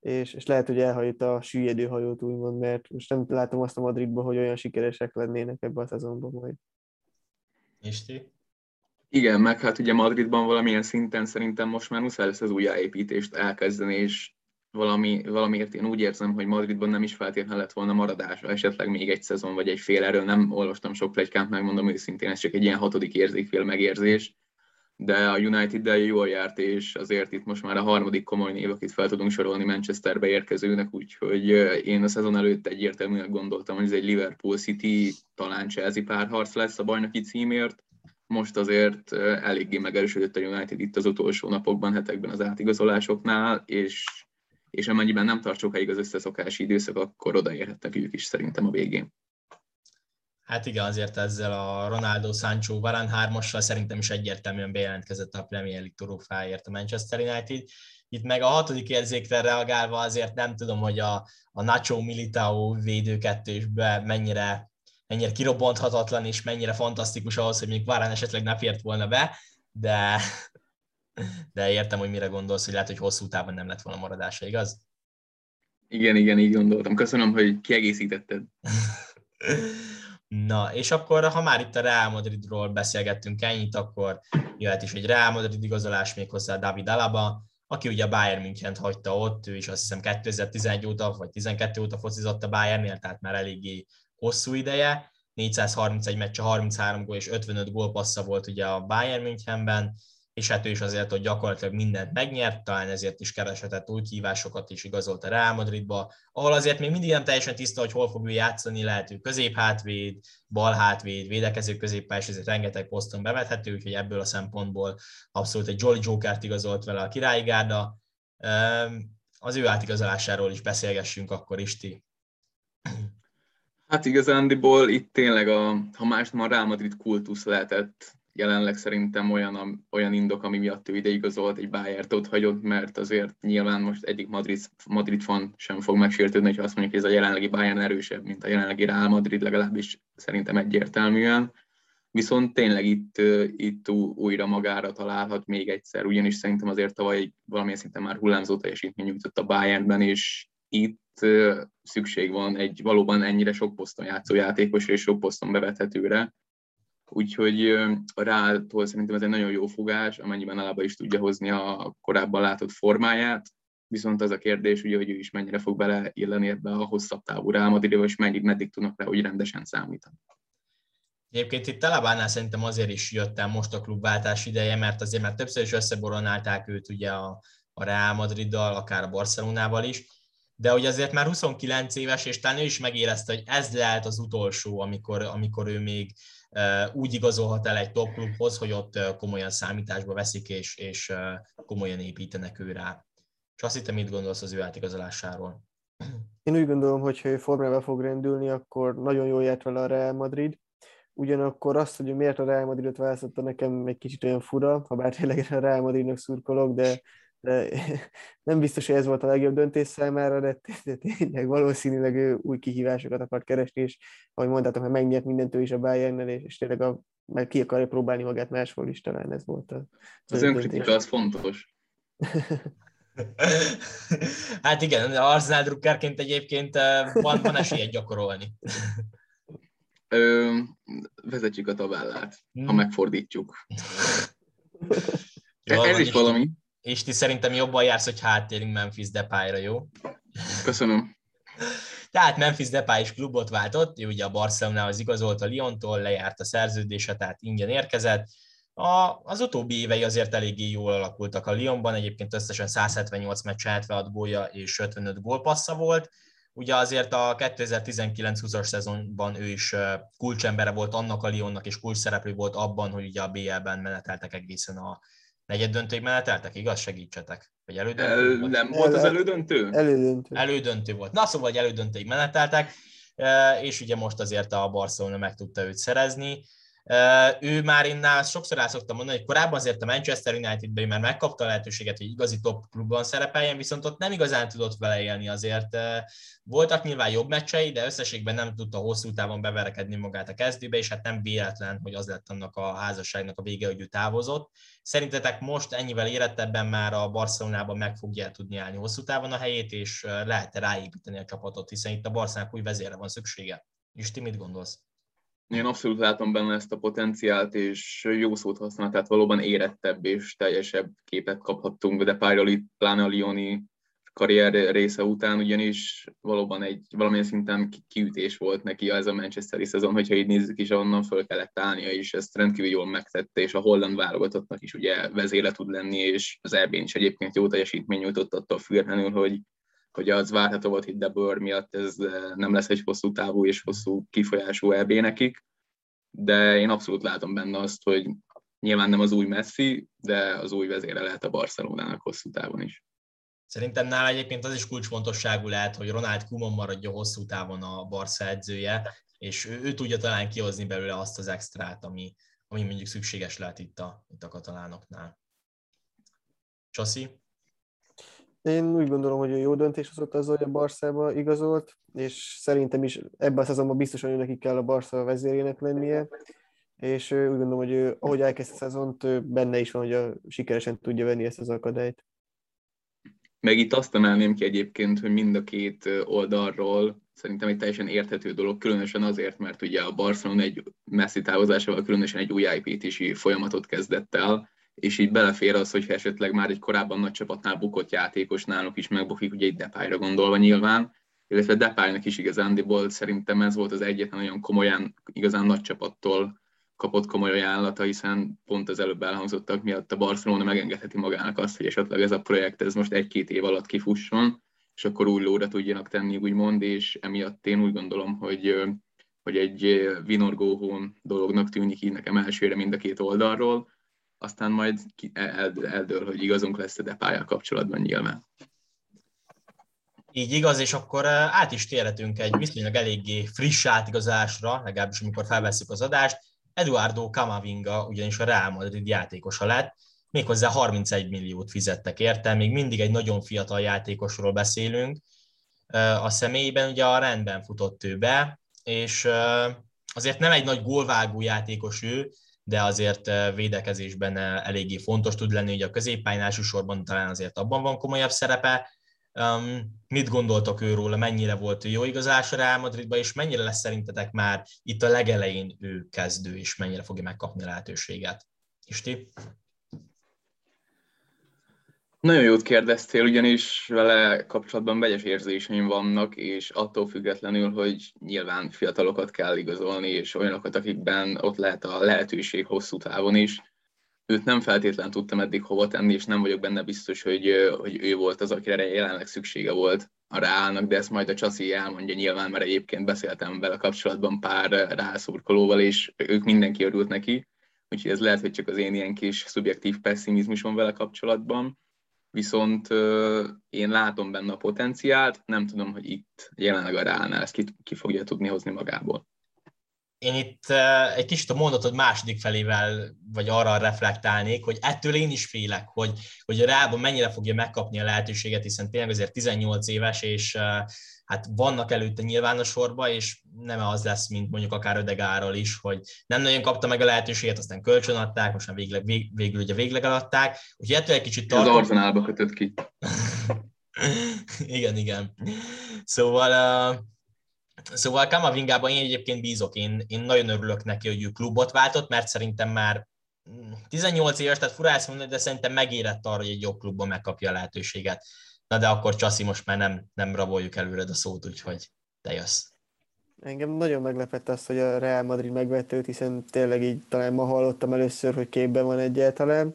és, és lehet, hogy elhajt a süllyedő hajót úgymond, mert most nem látom azt a Madridban, hogy olyan sikeresek lennének ebben a szezonban majd. És ti? Igen, meg hát ugye Madridban valamilyen szinten szerintem most már muszáj lesz az újjáépítést elkezdeni, és valami, valamiért én úgy érzem, hogy Madridban nem is feltétlenül lett volna maradása, esetleg még egy szezon vagy egy fél, erről nem olvastam sok plegykát, megmondom őszintén, ez csak egy ilyen hatodik érzékfél megérzés, de a united de jól járt, és azért itt most már a harmadik komoly név, akit fel tudunk sorolni Manchesterbe érkezőnek, úgyhogy én a szezon előtt egyértelműen gondoltam, hogy ez egy Liverpool City, talán Chelsea párharc lesz a bajnoki címért, most azért eléggé megerősödött a United itt az utolsó napokban, hetekben az átigazolásoknál, és, és amennyiben nem tart sokáig az összeszokási időszak, akkor odaérhettek ők is szerintem a végén. Hát igen, azért ezzel a Ronaldo, Sancho, Varane hármassal szerintem is egyértelműen bejelentkezett a Premier League trófáért a Manchester United. Itt meg a hatodik érzékre reagálva azért nem tudom, hogy a, a Nacho Militao védőkettősbe mennyire mennyire kirobbanthatatlan és mennyire fantasztikus ahhoz, hogy még Várán esetleg ne fért volna be, de, de értem, hogy mire gondolsz, hogy lehet, hogy hosszú távon nem lett volna maradása, igaz? Igen, igen, így gondoltam. Köszönöm, hogy kiegészítetted. Na, és akkor, ha már itt a Real Madridról beszélgettünk ennyit, akkor jöhet is egy Real Madrid igazolás még hozzá David Alaba, aki ugye a Bayern münchen hagyta ott, ő is azt hiszem 2011 óta, vagy 12 óta focizott a Bayernnél, tehát már eléggé hosszú ideje, 431 meccs, 33 gól és 55 gólpassza volt ugye a Bayern Münchenben, és hát ő is azért, hogy gyakorlatilag mindent megnyert, talán ezért is kereshetett új kívásokat is igazolt a Real Madridba, ahol azért még mindig nem teljesen tiszta, hogy hol fog ő játszani, lehet ő középhátvéd, balhátvéd, védekező középpályás, ezért rengeteg poszton bevethető, úgyhogy ebből a szempontból abszolút egy Jolly Jokert igazolt vele a királyi gárda. Az ő átigazolásáról is beszélgessünk akkor is ti. Hát igazándiból itt tényleg, a, ha más nem a Real Madrid kultusz lehetett jelenleg szerintem olyan, olyan indok, ami miatt ő ide igazolt, egy Bayern-t ott hagyott, mert azért nyilván most egyik Madrid, Madrid fan sem fog megsértődni, ha azt mondjuk, hogy ez a jelenlegi Bayern erősebb, mint a jelenlegi Real Madrid, legalábbis szerintem egyértelműen. Viszont tényleg itt, itt újra magára találhat még egyszer, ugyanis szerintem azért tavaly valamilyen szinten már hullámzó teljesítmény nyújtott a Bayernben, és itt szükség van egy valóban ennyire sok poszton játszó játékosra és sok poszton bevethetőre. Úgyhogy a Rától szerintem ez egy nagyon jó fogás, amennyiben alába is tudja hozni a korábban látott formáját. Viszont az a kérdés, ugye, hogy ő is mennyire fog beleilleni ebbe a hosszabb távú Real és mennyit meddig tudnak rá, hogy rendesen számítani. Egyébként itt Talabánál szerintem azért is jött el most a klubváltás ideje, mert azért már többször is összeboronálták őt ugye a, a Real Madriddal, akár a Barcelonával is, de hogy azért már 29 éves, és talán ő is megérezte, hogy ez lehet az utolsó, amikor, amikor ő még úgy igazolhat el egy top klubhoz, hogy ott komolyan számításba veszik, és, és komolyan építenek ő rá. És azt hittem, mit gondolsz az ő átigazolásáról? Én úgy gondolom, hogy ha ő formába fog rendülni, akkor nagyon jól járt vele a Real Madrid. Ugyanakkor azt, hogy miért a Real Madridot választotta, nekem egy kicsit olyan fura, ha bár tényleg a Real Madridnak szurkolok, de de nem biztos, hogy ez volt a legjobb döntés számára, de, tényleg valószínűleg ő új kihívásokat akar keresni, és ahogy mondtátok, hogy megnyert mindent ő is a bayern és, és tényleg a, meg ki akarja próbálni magát máshol is, talán ez volt a Az önkritika az fontos. hát igen, Arsenal drukkerként egyébként van, van esélye gyakorolni. Ö, vezetjük a tabellát, hmm. ha megfordítjuk. Jó, ez is valami és ti szerintem jobban jársz, hogy háttérünk Memphis Depay-ra, jó? Köszönöm. Tehát Memphis Depay is klubot váltott, ő ugye a Barcelonához igazolt a Lyontól, lejárt a szerződése, tehát ingyen érkezett. A, az utóbbi évei azért eléggé jól alakultak a Lyonban, egyébként összesen 178 meccs 76 gólja és 55 gólpassza volt. Ugye azért a 2019-20-as szezonban ő is kulcsembere volt annak a Lyonnak, és kulcs szereplő volt abban, hogy ugye a BL-ben meneteltek egészen a negyed döntőig meneteltek, igaz? Segítsetek. Vagy elődöntő El, volt? Nem volt az elődöntő? Elődöntő. Elődöntő volt. Na szóval, hogy elődöntőig meneteltek, és ugye most azért a Barcelona meg tudta őt szerezni. Ő már én nála sokszor el szoktam mondani, hogy korábban azért a Manchester United-ben már megkapta a lehetőséget, hogy igazi top klubban szerepeljen, viszont ott nem igazán tudott vele élni azért. Voltak nyilván jobb meccsei, de összességben nem tudta hosszú távon beverekedni magát a kezdőbe, és hát nem véletlen, hogy az lett annak a házasságnak a vége, hogy ő távozott. Szerintetek most ennyivel érettebben már a Barcelonában meg fogja tudni állni hosszú távon a helyét, és lehet ráépíteni a csapatot, hiszen itt a Barcelonának új vezére van szüksége. És ti mit gondolsz? Én abszolút látom benne ezt a potenciált, és jó szót használ, tehát valóban érettebb és teljesebb képet kaphattunk, de Párjali, pláne a Lioni karrier része után, ugyanis valóban egy valamilyen szinten kiütés volt neki ez a Manchesteri szezon, hogyha így nézzük is, onnan föl kellett állnia, és ezt rendkívül jól megtette, és a holland válogatottnak is ugye vezére tud lenni, és az eb is egyébként jó teljesítmény nyújtott attól függetlenül, hogy hogy az várható volt, hogy De miatt ez eh, nem lesz egy hosszú távú és hosszú kifolyású EB nekik, de én abszolút látom benne azt, hogy nyilván nem az új Messi, de az új vezére lehet a Barcelonának hosszú távon is. Szerintem nála egyébként az is kulcsfontosságú lehet, hogy Ronald Koeman maradja hosszú távon a Barca edzője, és ő, ő tudja talán kihozni belőle azt az extrát, ami, ami mondjuk szükséges lehet itt a, itt a katalánoknál. Csaszi? Én úgy gondolom, hogy jó döntés hozott az, hogy a Barszába igazolt, és szerintem is ebben a szezonban biztosan hogy neki kell a Barca vezérének lennie, és úgy gondolom, hogy ő, ahogy elkezdte a szezont, benne is van, hogy a, sikeresen tudja venni ezt az akadályt. Meg itt azt emelném ki egyébként, hogy mind a két oldalról szerintem egy teljesen érthető dolog, különösen azért, mert ugye a Barcelona egy messzi távozásával különösen egy új építési folyamatot kezdett el, és így belefér az, hogyha esetleg már egy korábban nagy csapatnál bukott játékos náluk is megbukik, ugye egy Depayra gondolva nyilván, illetve Depaynak is igazándiból szerintem ez volt az egyetlen olyan komolyan, igazán nagy csapattól kapott komoly ajánlata, hiszen pont az előbb elhangzottak miatt a Barcelona megengedheti magának azt, hogy esetleg ez a projekt ez most egy-két év alatt kifusson, és akkor új lóra tudjanak tenni, úgymond, és emiatt én úgy gondolom, hogy, hogy egy vinorgóhón dolognak tűnik így nekem elsőre mind a két oldalról, aztán majd eldől, hogy igazunk lesz a depályal kapcsolatban nyilván. Így igaz, és akkor át is térhetünk egy viszonylag eléggé friss átigazásra, legalábbis amikor felveszük az adást. Eduardo Camavinga ugyanis a Real Madrid játékosa lett, méghozzá 31 milliót fizettek érte, még mindig egy nagyon fiatal játékosról beszélünk. A személyben ugye a rendben futott ő be, és azért nem egy nagy gólvágó játékos ő, de azért védekezésben eléggé fontos tud lenni, hogy a középpályán elsősorban talán azért abban van komolyabb szerepe. Um, mit gondoltok őról, mennyire volt jó igazás a Real Madridba, és mennyire lesz szerintetek már itt a legelején ő kezdő, és mennyire fogja megkapni a lehetőséget? Isti? Nagyon jót kérdeztél, ugyanis vele kapcsolatban vegyes érzéseim vannak, és attól függetlenül, hogy nyilván fiatalokat kell igazolni, és olyanokat, akikben ott lehet a lehetőség hosszú távon is. Őt nem feltétlen tudtam eddig hova tenni, és nem vagyok benne biztos, hogy, hogy ő volt az, akire jelenleg szüksége volt a ráállnak, de ezt majd a Csaszi elmondja nyilván, mert egyébként beszéltem vele kapcsolatban pár rászurkolóval, és ők mindenki örült neki, úgyhogy ez lehet, hogy csak az én ilyen kis szubjektív pessimizmusom vele kapcsolatban viszont én látom benne a potenciált, nem tudom, hogy itt jelenleg a Reálnál ezt ki, ki fogja tudni hozni magából. Én itt egy kicsit a mondatod második felével, vagy arra reflektálnék, hogy ettől én is félek, hogy, hogy a Reálban mennyire fogja megkapni a lehetőséget, hiszen tényleg azért 18 éves, és hát vannak előtte nyilván a sorba, és nem az lesz, mint mondjuk akár Ödegáról is, hogy nem nagyon kapta meg a lehetőséget, aztán kölcsön adták, most már végleg, vég, végül ugye végleg adták, úgyhogy ettől egy kicsit tartom. Az Arzenálba kötött ki. igen, igen. Szóval uh, Szóval Kamavingában én egyébként bízok, én, én nagyon örülök neki, hogy ő klubot váltott, mert szerintem már 18 éves, tehát fura ezt mondani, de szerintem megérett arra, hogy egy jobb klubban megkapja a lehetőséget. Na de akkor Csaszi, most már nem, nem raboljuk előred a szót, úgyhogy te jössz. Engem nagyon meglepett az, hogy a Real Madrid megvette őt, hiszen tényleg így talán ma hallottam először, hogy képben van egyáltalán.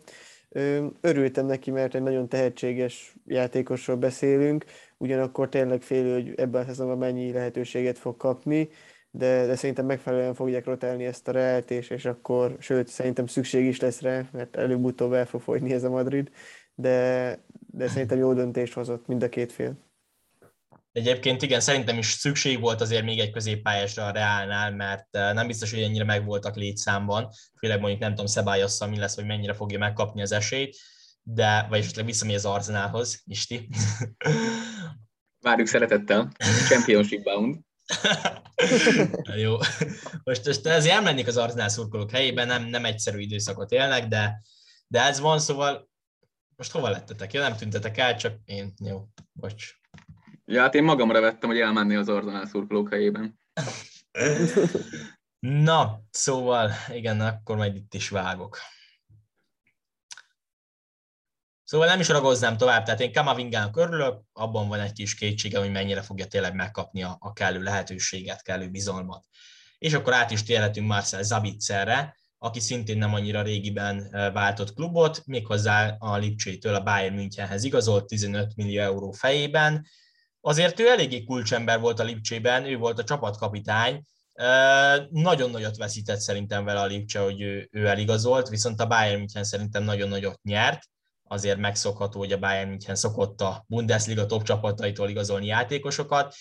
Örültem neki, mert egy nagyon tehetséges játékosról beszélünk, ugyanakkor tényleg félő, hogy ebben a szezonban mennyi lehetőséget fog kapni, de, de szerintem megfelelően fogják rotálni ezt a reált, és, és akkor, sőt, szerintem szükség is lesz rá, mert előbb-utóbb el fog fogyni ez a Madrid, de, de szerintem jó döntést hozott mind a két fél. Egyébként igen, szerintem is szükség volt azért még egy középpályásra a Reálnál, mert eh, nem biztos, hogy ennyire megvoltak létszámban, főleg mondjuk nem tudom Szebályosszal mi lesz, hogy mennyire fogja megkapni az esélyt, de, vagy esetleg visszamegy az Arzenálhoz, Isti. Várjuk szeretettel. Championship bound. Jó. Most, most ezért elmennék az Arzenál szurkolók helyében, nem, nem egyszerű időszakot élnek, de, de ez van, szóval most hova lettetek? Ja, nem tüntetek el, csak én, jó, bocs. Ja, hát én magamra vettem, hogy elmenni az Arzenál szurkolók helyében. Na, szóval igen, akkor majd itt is vágok. Szóval nem is ragoznám tovább, tehát én Kamavingának örülök, abban van egy kis kétsége, hogy mennyire fogja tényleg megkapni a, a kellő lehetőséget, kellő bizalmat. És akkor át is térhetünk Marcel Zabitzerre, aki szintén nem annyira régiben váltott klubot, méghozzá a Lipcsétől a Bayern Münchenhez igazolt 15 millió euró fejében. Azért ő eléggé kulcsember volt a Lipcsében, ő volt a csapatkapitány, nagyon nagyot veszített szerintem vele a Lipcse, hogy ő, ő eligazolt, viszont a Bayern München szerintem nagyon nagyot nyert, azért megszokható, hogy a Bayern München szokott a Bundesliga top csapataitól igazolni játékosokat.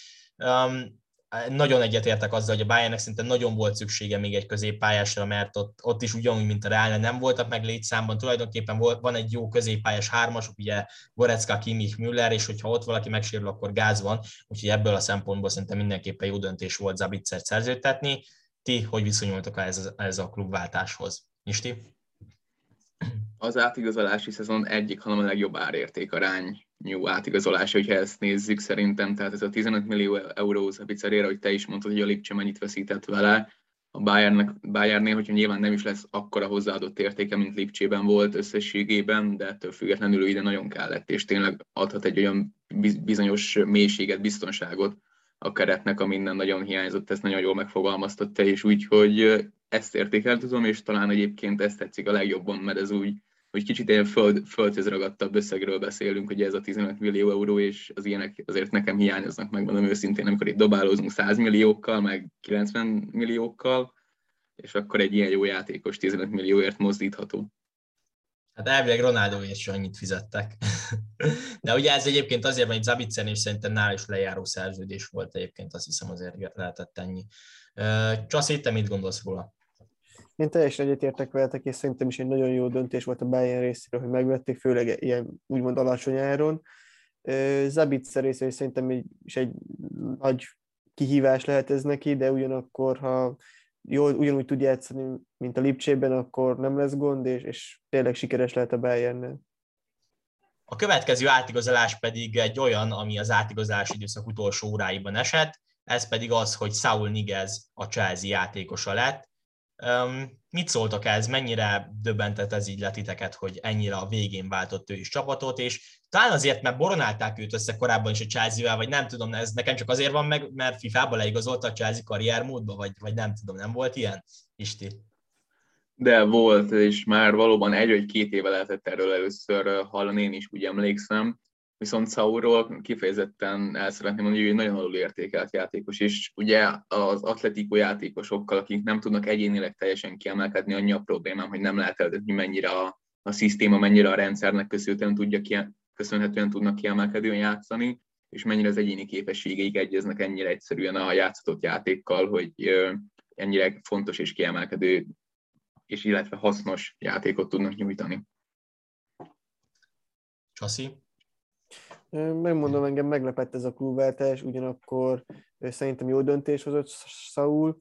Nagyon egyetértek azzal, hogy a Bayernnek szerintem nagyon volt szüksége még egy középpályásra, mert ott, ott is ugyanúgy, mint a Real, nem voltak meg létszámban, tulajdonképpen volt, van egy jó középpályás hármasuk, ugye Gorecka, Kimmich, Müller, és hogyha ott valaki megsérül, akkor gáz van, úgyhogy ebből a szempontból szerintem mindenképpen jó döntés volt Zabitzert szerződtetni. Ti hogy viszonyultok ez, ez a klubváltáshoz? Isti? az átigazolási szezon egyik, hanem a legjobb árérték arányú átigazolása, hogyha ezt nézzük szerintem, tehát ez a 15 millió euró a pizzerére, hogy te is mondtad, hogy a Lipcse mennyit veszített vele, a Bayernnek, Bayernnél, hogyha nyilván nem is lesz akkora hozzáadott értéke, mint Lipcsében volt összességében, de ettől függetlenül ide nagyon kellett, és tényleg adhat egy olyan bizonyos mélységet, biztonságot a keretnek, ami minden nagyon hiányzott, ezt nagyon jól megfogalmaztatta, és úgy, hogy ezt értékeltudom, és talán egyébként ezt tetszik a legjobban, mert ez úgy hogy kicsit ilyen föld, földhöz ragadtabb összegről beszélünk, hogy ez a 15 millió euró, és az ilyenek azért nekem hiányoznak, megmondom őszintén, amikor itt dobálózunk 100 milliókkal, meg 90 milliókkal, és akkor egy ilyen jó játékos 15 millióért mozdítható. Hát elvileg Ronaldo is annyit fizettek. De ugye ez egyébként azért, mert Zabicen és szerintem nál is lejáró szerződés volt egyébként, azt hiszem azért lehetett ennyi. Csaszi, te mit gondolsz róla? Én teljesen egyetértek veletek, és szerintem is egy nagyon jó döntés volt a Bayern részéről, hogy megvették, főleg ilyen úgymond alacsony áron. Zabitzer részéről szerintem is egy nagy kihívás lehet ez neki, de ugyanakkor, ha jól, ugyanúgy tud játszani, mint a Lipcsében, akkor nem lesz gond, és, és tényleg sikeres lehet a bayern A következő átigazolás pedig egy olyan, ami az átigazolási időszak utolsó óráiban esett, ez pedig az, hogy Saul Niguez a Chelsea játékosa lett. Um, mit szóltak ez, mennyire döbbentett ez így letiteket, hogy ennyire a végén váltott ő is csapatot, és talán azért, mert boronálták őt össze korábban is a chelsea vagy nem tudom, ez nekem csak azért van meg, mert FIFA-ba leigazolta a Chelsea karriermódba, vagy, vagy nem tudom, nem volt ilyen? Isti. De volt, és már valóban egy vagy két éve lehetett erről először hallani, én is úgy emlékszem. Viszont Saurról kifejezetten el szeretném mondani, hogy nagyon alul értékelt játékos, és ugye az atletikó játékosokkal, akik nem tudnak egyénileg teljesen kiemelkedni, annyi a problémám, hogy nem lehet eldönteni, mennyire a, a szisztéma, mennyire a rendszernek köszönhetően, tudja ki, köszönhetően tudnak kiemelkedően játszani, és mennyire az egyéni képességeik egyeznek ennyire egyszerűen a játszott játékkal, hogy ennyire fontos és kiemelkedő, és illetve hasznos játékot tudnak nyújtani. Csaszi? Megmondom, engem meglepett ez a klubváltás, ugyanakkor szerintem jó döntés hozott Saul.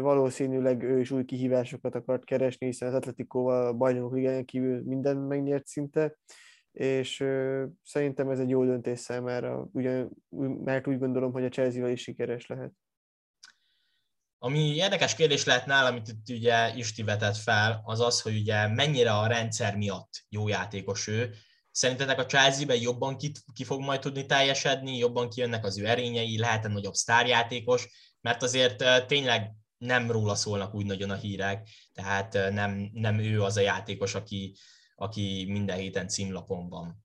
Valószínűleg ő is új kihívásokat akart keresni, hiszen az Atletikóval a bajnokok ligáján kívül minden megnyert szinte, és szerintem ez egy jó döntés számára, ugyan, mert úgy gondolom, hogy a chelsea is sikeres lehet. Ami érdekes kérdés lehet nálam, amit itt ugye Isti vetett fel, az az, hogy ugye mennyire a rendszer miatt jó játékos ő, Szerintetek a Chelsea-ben jobban ki, ki fog majd tudni teljesedni, jobban kijönnek az ő erényei, lehet nagyobb sztárjátékos, mert azért tényleg nem róla szólnak úgy nagyon a hírek, tehát nem, nem ő az a játékos, aki, aki minden héten címlapon van.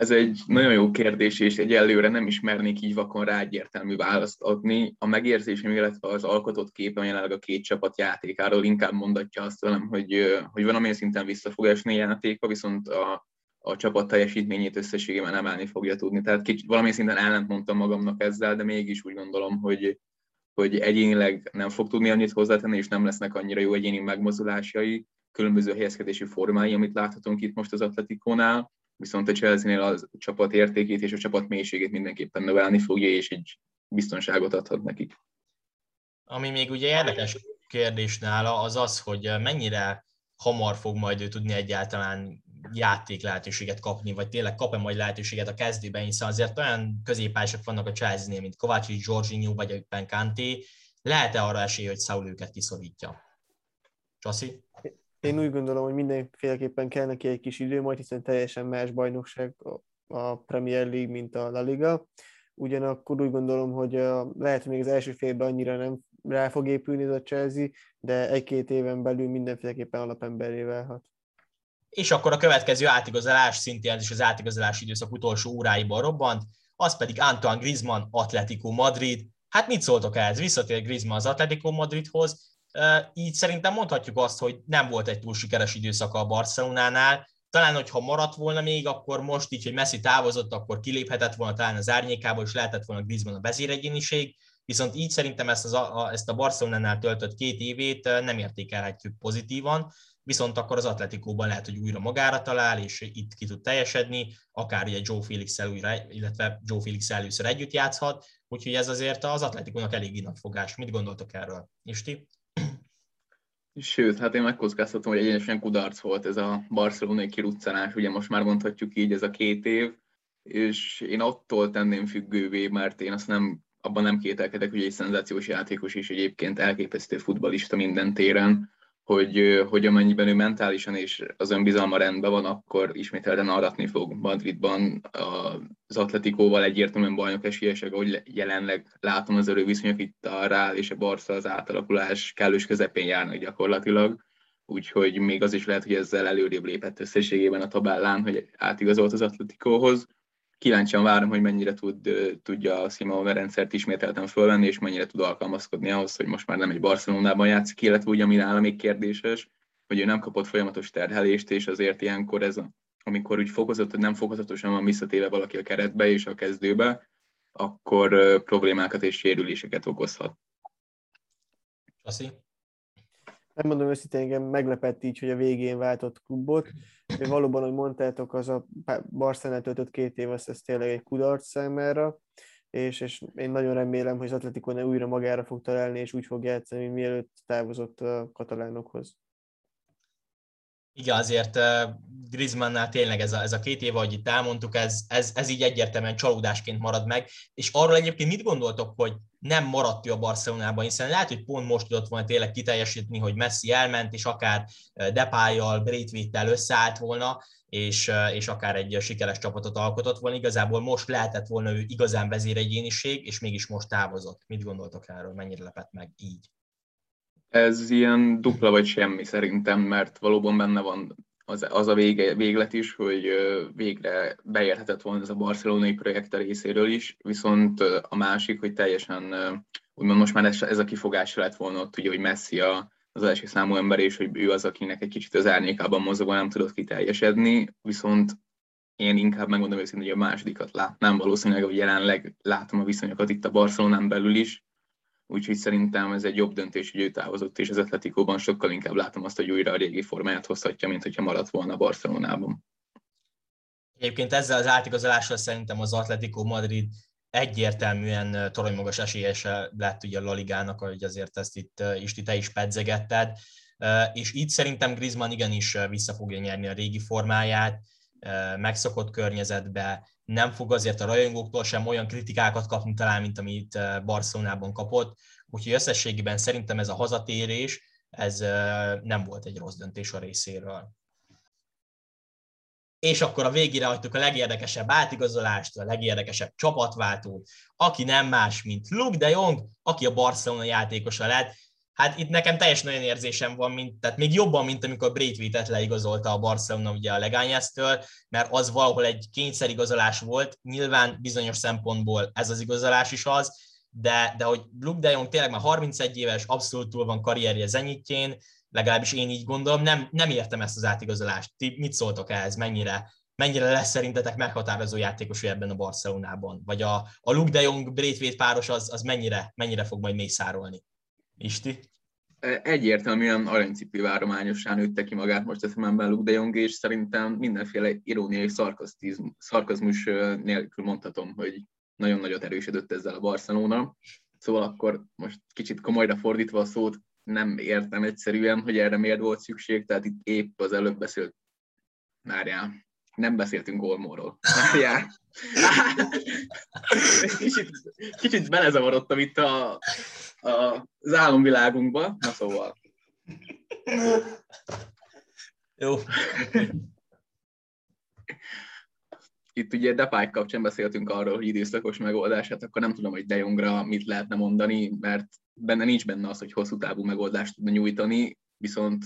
Ez egy nagyon jó kérdés, és egyelőre nem ismernék így vakon rá egyértelmű választ adni. A megérzésem, illetve az alkotott képe jelenleg a két csapat játékáról inkább mondatja azt velem, hogy, hogy valamilyen szinten vissza fog esni játéka, viszont a, a csapat teljesítményét összességében emelni fogja tudni. Tehát kicsit valamilyen szinten ellent mondtam magamnak ezzel, de mégis úgy gondolom, hogy, hogy egyénileg nem fog tudni annyit hozzátenni, és nem lesznek annyira jó egyéni megmozdulásai, különböző helyezkedési formái, amit láthatunk itt most az Atletikónál, viszont a Chelsea-nél a csapat értékét és a csapat mélységét mindenképpen növelni fogja, és egy biztonságot adhat nekik. Ami még ugye érdekes kérdés nála, az az, hogy mennyire hamar fog majd ő tudni egyáltalán játék lehetőséget kapni, vagy tényleg kap-e majd lehetőséget a kezdőben, hiszen azért olyan középpások vannak a Chelsea-nél, mint Kovácsics, Jorginho vagy éppen Kanté, lehet-e arra esély, hogy Saul őket kiszorítja? Csaszi? Én úgy gondolom, hogy mindenféleképpen kell neki egy kis idő, majd hiszen teljesen más bajnokság a Premier League, mint a La Liga. Ugyanakkor úgy gondolom, hogy lehet, hogy még az első félben annyira nem rá fog épülni ez a Chelsea, de egy-két éven belül mindenféleképpen alapemberé válhat. És akkor a következő átigazolás szintén ez is az átigazolási időszak utolsó óráiban robbant, az pedig Antoine Griezmann, Atletico Madrid. Hát mit szóltok ehhez? Visszatér Griezmann az Atletico Madridhoz, így szerintem mondhatjuk azt, hogy nem volt egy túl sikeres időszaka a Barcelonánál. Talán, hogyha maradt volna még, akkor most így, hogy Messi távozott, akkor kiléphetett volna talán az árnyékából, és lehetett volna Griezmann a vezéregyéniség, viszont így szerintem ezt, az, a, ezt a Barcelonánál töltött két évét nem értékelhetjük pozitívan, viszont akkor az Atletikóban lehet, hogy újra magára talál, és itt ki tud teljesedni, akár ugye Joe felix újra, illetve Joe felix először együtt játszhat, úgyhogy ez azért az Atletikónak elég nagy fogás. Mit gondoltok erről? Isti? Sőt, hát én megkockáztatom, hogy egyenesen kudarc volt ez a barcelonai kiruccanás, ugye most már mondhatjuk így ez a két év, és én attól tenném függővé, mert én azt nem, abban nem kételkedek, hogy egy szenzációs játékos is egyébként elképesztő futbalista minden téren, hogy, hogy amennyiben ő mentálisan és az önbizalma rendben van, akkor ismételten aratni fog Madridban az Atletikóval egyértelműen bajnok esélyesek, ahogy jelenleg látom az erőviszonyok itt a Rál és a Barca az átalakulás kellős közepén járnak gyakorlatilag, úgyhogy még az is lehet, hogy ezzel előrébb lépett összességében a tabellán, hogy átigazolt az Atletikóhoz kíváncsian várom, hogy mennyire tud, tudja a Simone rendszert ismételten fölvenni, és mennyire tud alkalmazkodni ahhoz, hogy most már nem egy Barcelonában játszik, illetve ugye, ami nála még kérdéses, hogy ő nem kapott folyamatos terhelést, és azért ilyenkor ez, a, amikor úgy fokozott, nem fokozatosan van visszatéve valaki a keretbe és a kezdőbe, akkor problémákat és sérüléseket okozhat. Köszi. Megmondom őszintén, engem meglepett így, hogy a végén váltott klubot. Valóban, hogy mondtátok, az a Barcelona töltött két év, az ez tényleg egy kudarc számára, és, és én nagyon remélem, hogy az Atletico újra magára fog találni, és úgy fog játszani, mielőtt távozott a katalánokhoz. Igen, azért Griezmannnál tényleg ez a, ez a két év, ahogy itt elmondtuk, ez, ez, ez így egyértelműen csalódásként marad meg, és arról egyébként mit gondoltok, hogy nem maradt ő a Barcelonában, hiszen lehet, hogy pont most tudott volna tényleg kiteljesíteni, hogy Messi elment, és akár Depájjal, Braithwaite-tel összeállt volna, és, és akár egy sikeres csapatot alkotott volna. Igazából most lehetett volna ő igazán vezéregyéniség, és mégis most távozott. Mit gondoltok erről? Mennyire lepett meg így? Ez ilyen dupla vagy semmi szerintem, mert valóban benne van az, az a vége, véglet is, hogy végre beérhetett volna ez a barcelonai projekt a részéről is, viszont a másik, hogy teljesen, úgymond most már ez, ez a kifogás lett volna ott, ugye, hogy Messi a, az első számú ember, és hogy ő az, akinek egy kicsit az árnyékában mozogva nem tudott kiteljesedni, viszont én inkább megmondom őszintén, hogy a másodikat látnám valószínűleg, hogy jelenleg látom a viszonyokat itt a Barcelonán belül is, úgyhogy szerintem ez egy jobb döntés, hogy ő távozott, és az Atletikóban sokkal inkább látom azt, hogy újra a régi formáját hozhatja, mint hogyha maradt volna Barcelonában. Egyébként ezzel az átigazolással szerintem az Atletico Madrid egyértelműen toronymagas esélyese lett ugye a La Ligának, ahogy azért ezt itt Isti te is pedzegetted, és itt szerintem Griezmann igenis vissza fogja nyerni a régi formáját, megszokott környezetbe, nem fog azért a rajongóktól sem olyan kritikákat kapni talán, mint amit Barcelonában kapott, úgyhogy összességében szerintem ez a hazatérés, ez nem volt egy rossz döntés a részéről. és akkor a végére hagytuk a legérdekesebb átigazolást, a legérdekesebb csapatváltót, aki nem más, mint Luke de Jong, aki a Barcelona játékosa lett. Hát itt nekem teljesen olyan érzésem van, mint, tehát még jobban, mint amikor Braithwaite-et leigazolta a Barcelona ugye a Legányeztől, mert az valahol egy kényszerigazolás volt, nyilván bizonyos szempontból ez az igazolás is az, de, de hogy Luke de Jong tényleg már 31 éves, abszolút túl van karrierje zenyitjén, legalábbis én így gondolom, nem, nem értem ezt az átigazolást. Ti mit szóltok ehhez, mennyire, mennyire lesz szerintetek meghatározó játékos ebben a Barcelonában? Vagy a, a Luke de Jong Braithwaite páros az, az mennyire, mennyire fog majd mészárolni? Isti? Egyértelműen aranycipő várományosan nőtte ki magát most a szememben Luke de Jong, és szerintem mindenféle iróniai szarkazmus nélkül mondhatom, hogy nagyon nagyot erősödött ezzel a Barcelona. Szóval akkor most kicsit komolyra fordítva a szót, nem értem egyszerűen, hogy erre miért volt szükség, tehát itt épp az előbb beszélt, Márján, nem beszéltünk Olmóról. Márján. kicsit, kicsit belezavarodtam itt a, a, az álomvilágunkba, na szóval. Jó itt ugye Depay kapcsán beszéltünk arról, hogy időszakos megoldás, hát akkor nem tudom, hogy De Jongra mit lehetne mondani, mert benne nincs benne az, hogy hosszú távú megoldást tudna nyújtani, viszont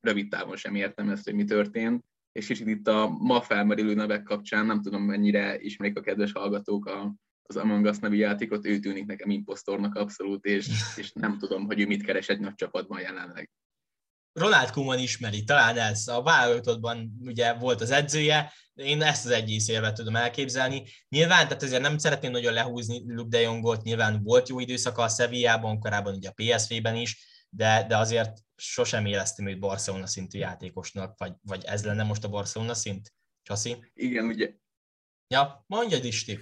rövid távon sem értem ezt, hogy mi történt. És kicsit itt a ma felmerülő nevek kapcsán nem tudom, mennyire ismerik a kedves hallgatók a, az Among Us nevű játékot, ő tűnik nekem impostornak abszolút, és, és nem tudom, hogy ő mit keres egy nagy csapatban jelenleg. Ronald Koeman ismeri, talán ez. A válogatottban ugye volt az edzője, én ezt az egy érvet tudom elképzelni. Nyilván, tehát ezért nem szeretném nagyon lehúzni Luke de Jongot, nyilván volt jó időszaka a Sevillában, korábban ugye a PSV-ben is, de, de azért sosem éreztem őt Barcelona szintű játékosnak, vagy, vagy ez lenne most a Barcelona szint? Csaszi? Igen, ugye. Ja, mondjad Isti.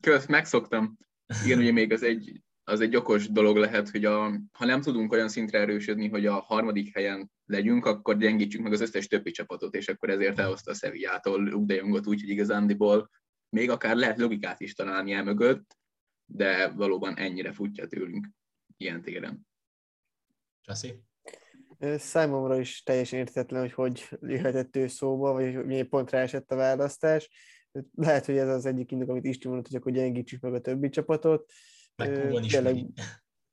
Kösz, megszoktam. Igen, ugye még az egy az egy okos dolog lehet, hogy a, ha nem tudunk olyan szintre erősödni, hogy a harmadik helyen legyünk, akkor gyengítsük meg az összes többi csapatot, és akkor ezért elhozta a Sevillától Luke Jongot úgy, hogy igazándiból még akár lehet logikát is találni el mögött, de valóban ennyire futja tőlünk ilyen téren. Csaszi? Számomra is teljesen értetlen, hogy hogy jöhetett ő szóba, vagy miért pontra esett a választás. Lehet, hogy ez az egyik indok, amit Isti mondott, hogy akkor gyengítsük meg a többi csapatot. Meg is tényleg,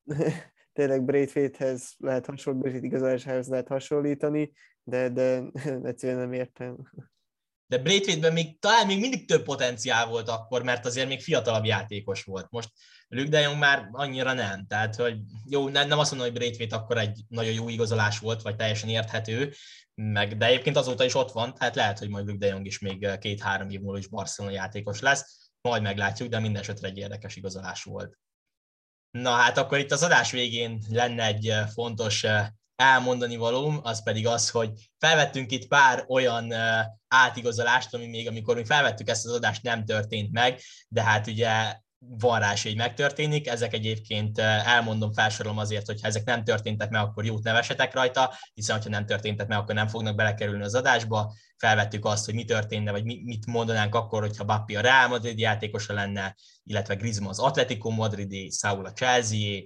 tényleg Braithwaite-hez lehet hasonlítani, igazolásához lehet hasonlítani, de, de egyszerűen nem értem. De Braithwaite-ben még, talán még mindig több potenciál volt akkor, mert azért még fiatalabb játékos volt. Most Luke de Jong már annyira nem. Tehát, hogy jó, nem, nem azt mondom, hogy Braithwaite akkor egy nagyon jó igazolás volt, vagy teljesen érthető, meg, de egyébként azóta is ott van, tehát lehet, hogy majd Luke de Jong is még két-három év múlva is Barcelona játékos lesz, majd meglátjuk, de minden esetre egy érdekes igazolás volt. Na hát akkor itt az adás végén lenne egy eh, fontos eh, elmondani valóm, az pedig az, hogy felvettünk itt pár olyan átigazolást, ami még amikor mi felvettük ezt az adást nem történt meg, de hát ugye van rá hogy megtörténik. Ezek egyébként elmondom, felsorolom azért, hogy ha ezek nem történtek meg, akkor jót nevesetek rajta, hiszen ha nem történtek meg, akkor nem fognak belekerülni az adásba. Felvettük azt, hogy mi történne, vagy mit mondanánk akkor, hogyha Bappi a Real Madrid játékosa lenne, illetve Griezmann az Atletico Madridi, Saul a Chelsea,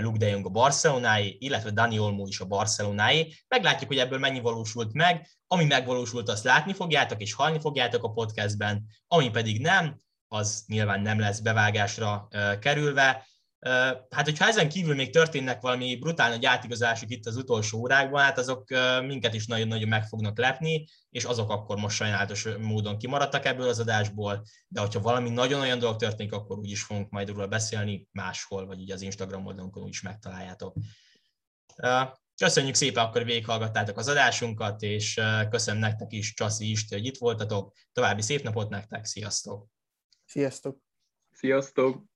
Luke de Jong a Barcelonáé, illetve Dani Olmo is a Barcelonáé. Meglátjuk, hogy ebből mennyi valósult meg. Ami megvalósult, azt látni fogjátok, és hallni fogjátok a podcastben, ami pedig nem, az nyilván nem lesz bevágásra kerülve. Hát, hogyha ezen kívül még történnek valami brutál nagy átigazások itt az utolsó órákban, hát azok minket is nagyon-nagyon meg fognak lepni, és azok akkor most sajnálatos módon kimaradtak ebből az adásból, de hogyha valami nagyon olyan dolog történik, akkor úgy is fogunk majd róla beszélni máshol, vagy ugye az Instagram oldalunkon úgy is megtaláljátok. Köszönjük szépen, akkor végighallgattátok az adásunkat, és köszönöm nektek is, Csaszi is, hogy itt voltatok. További szép napot nektek, sziasztok! Sziasztok! Sziasztok!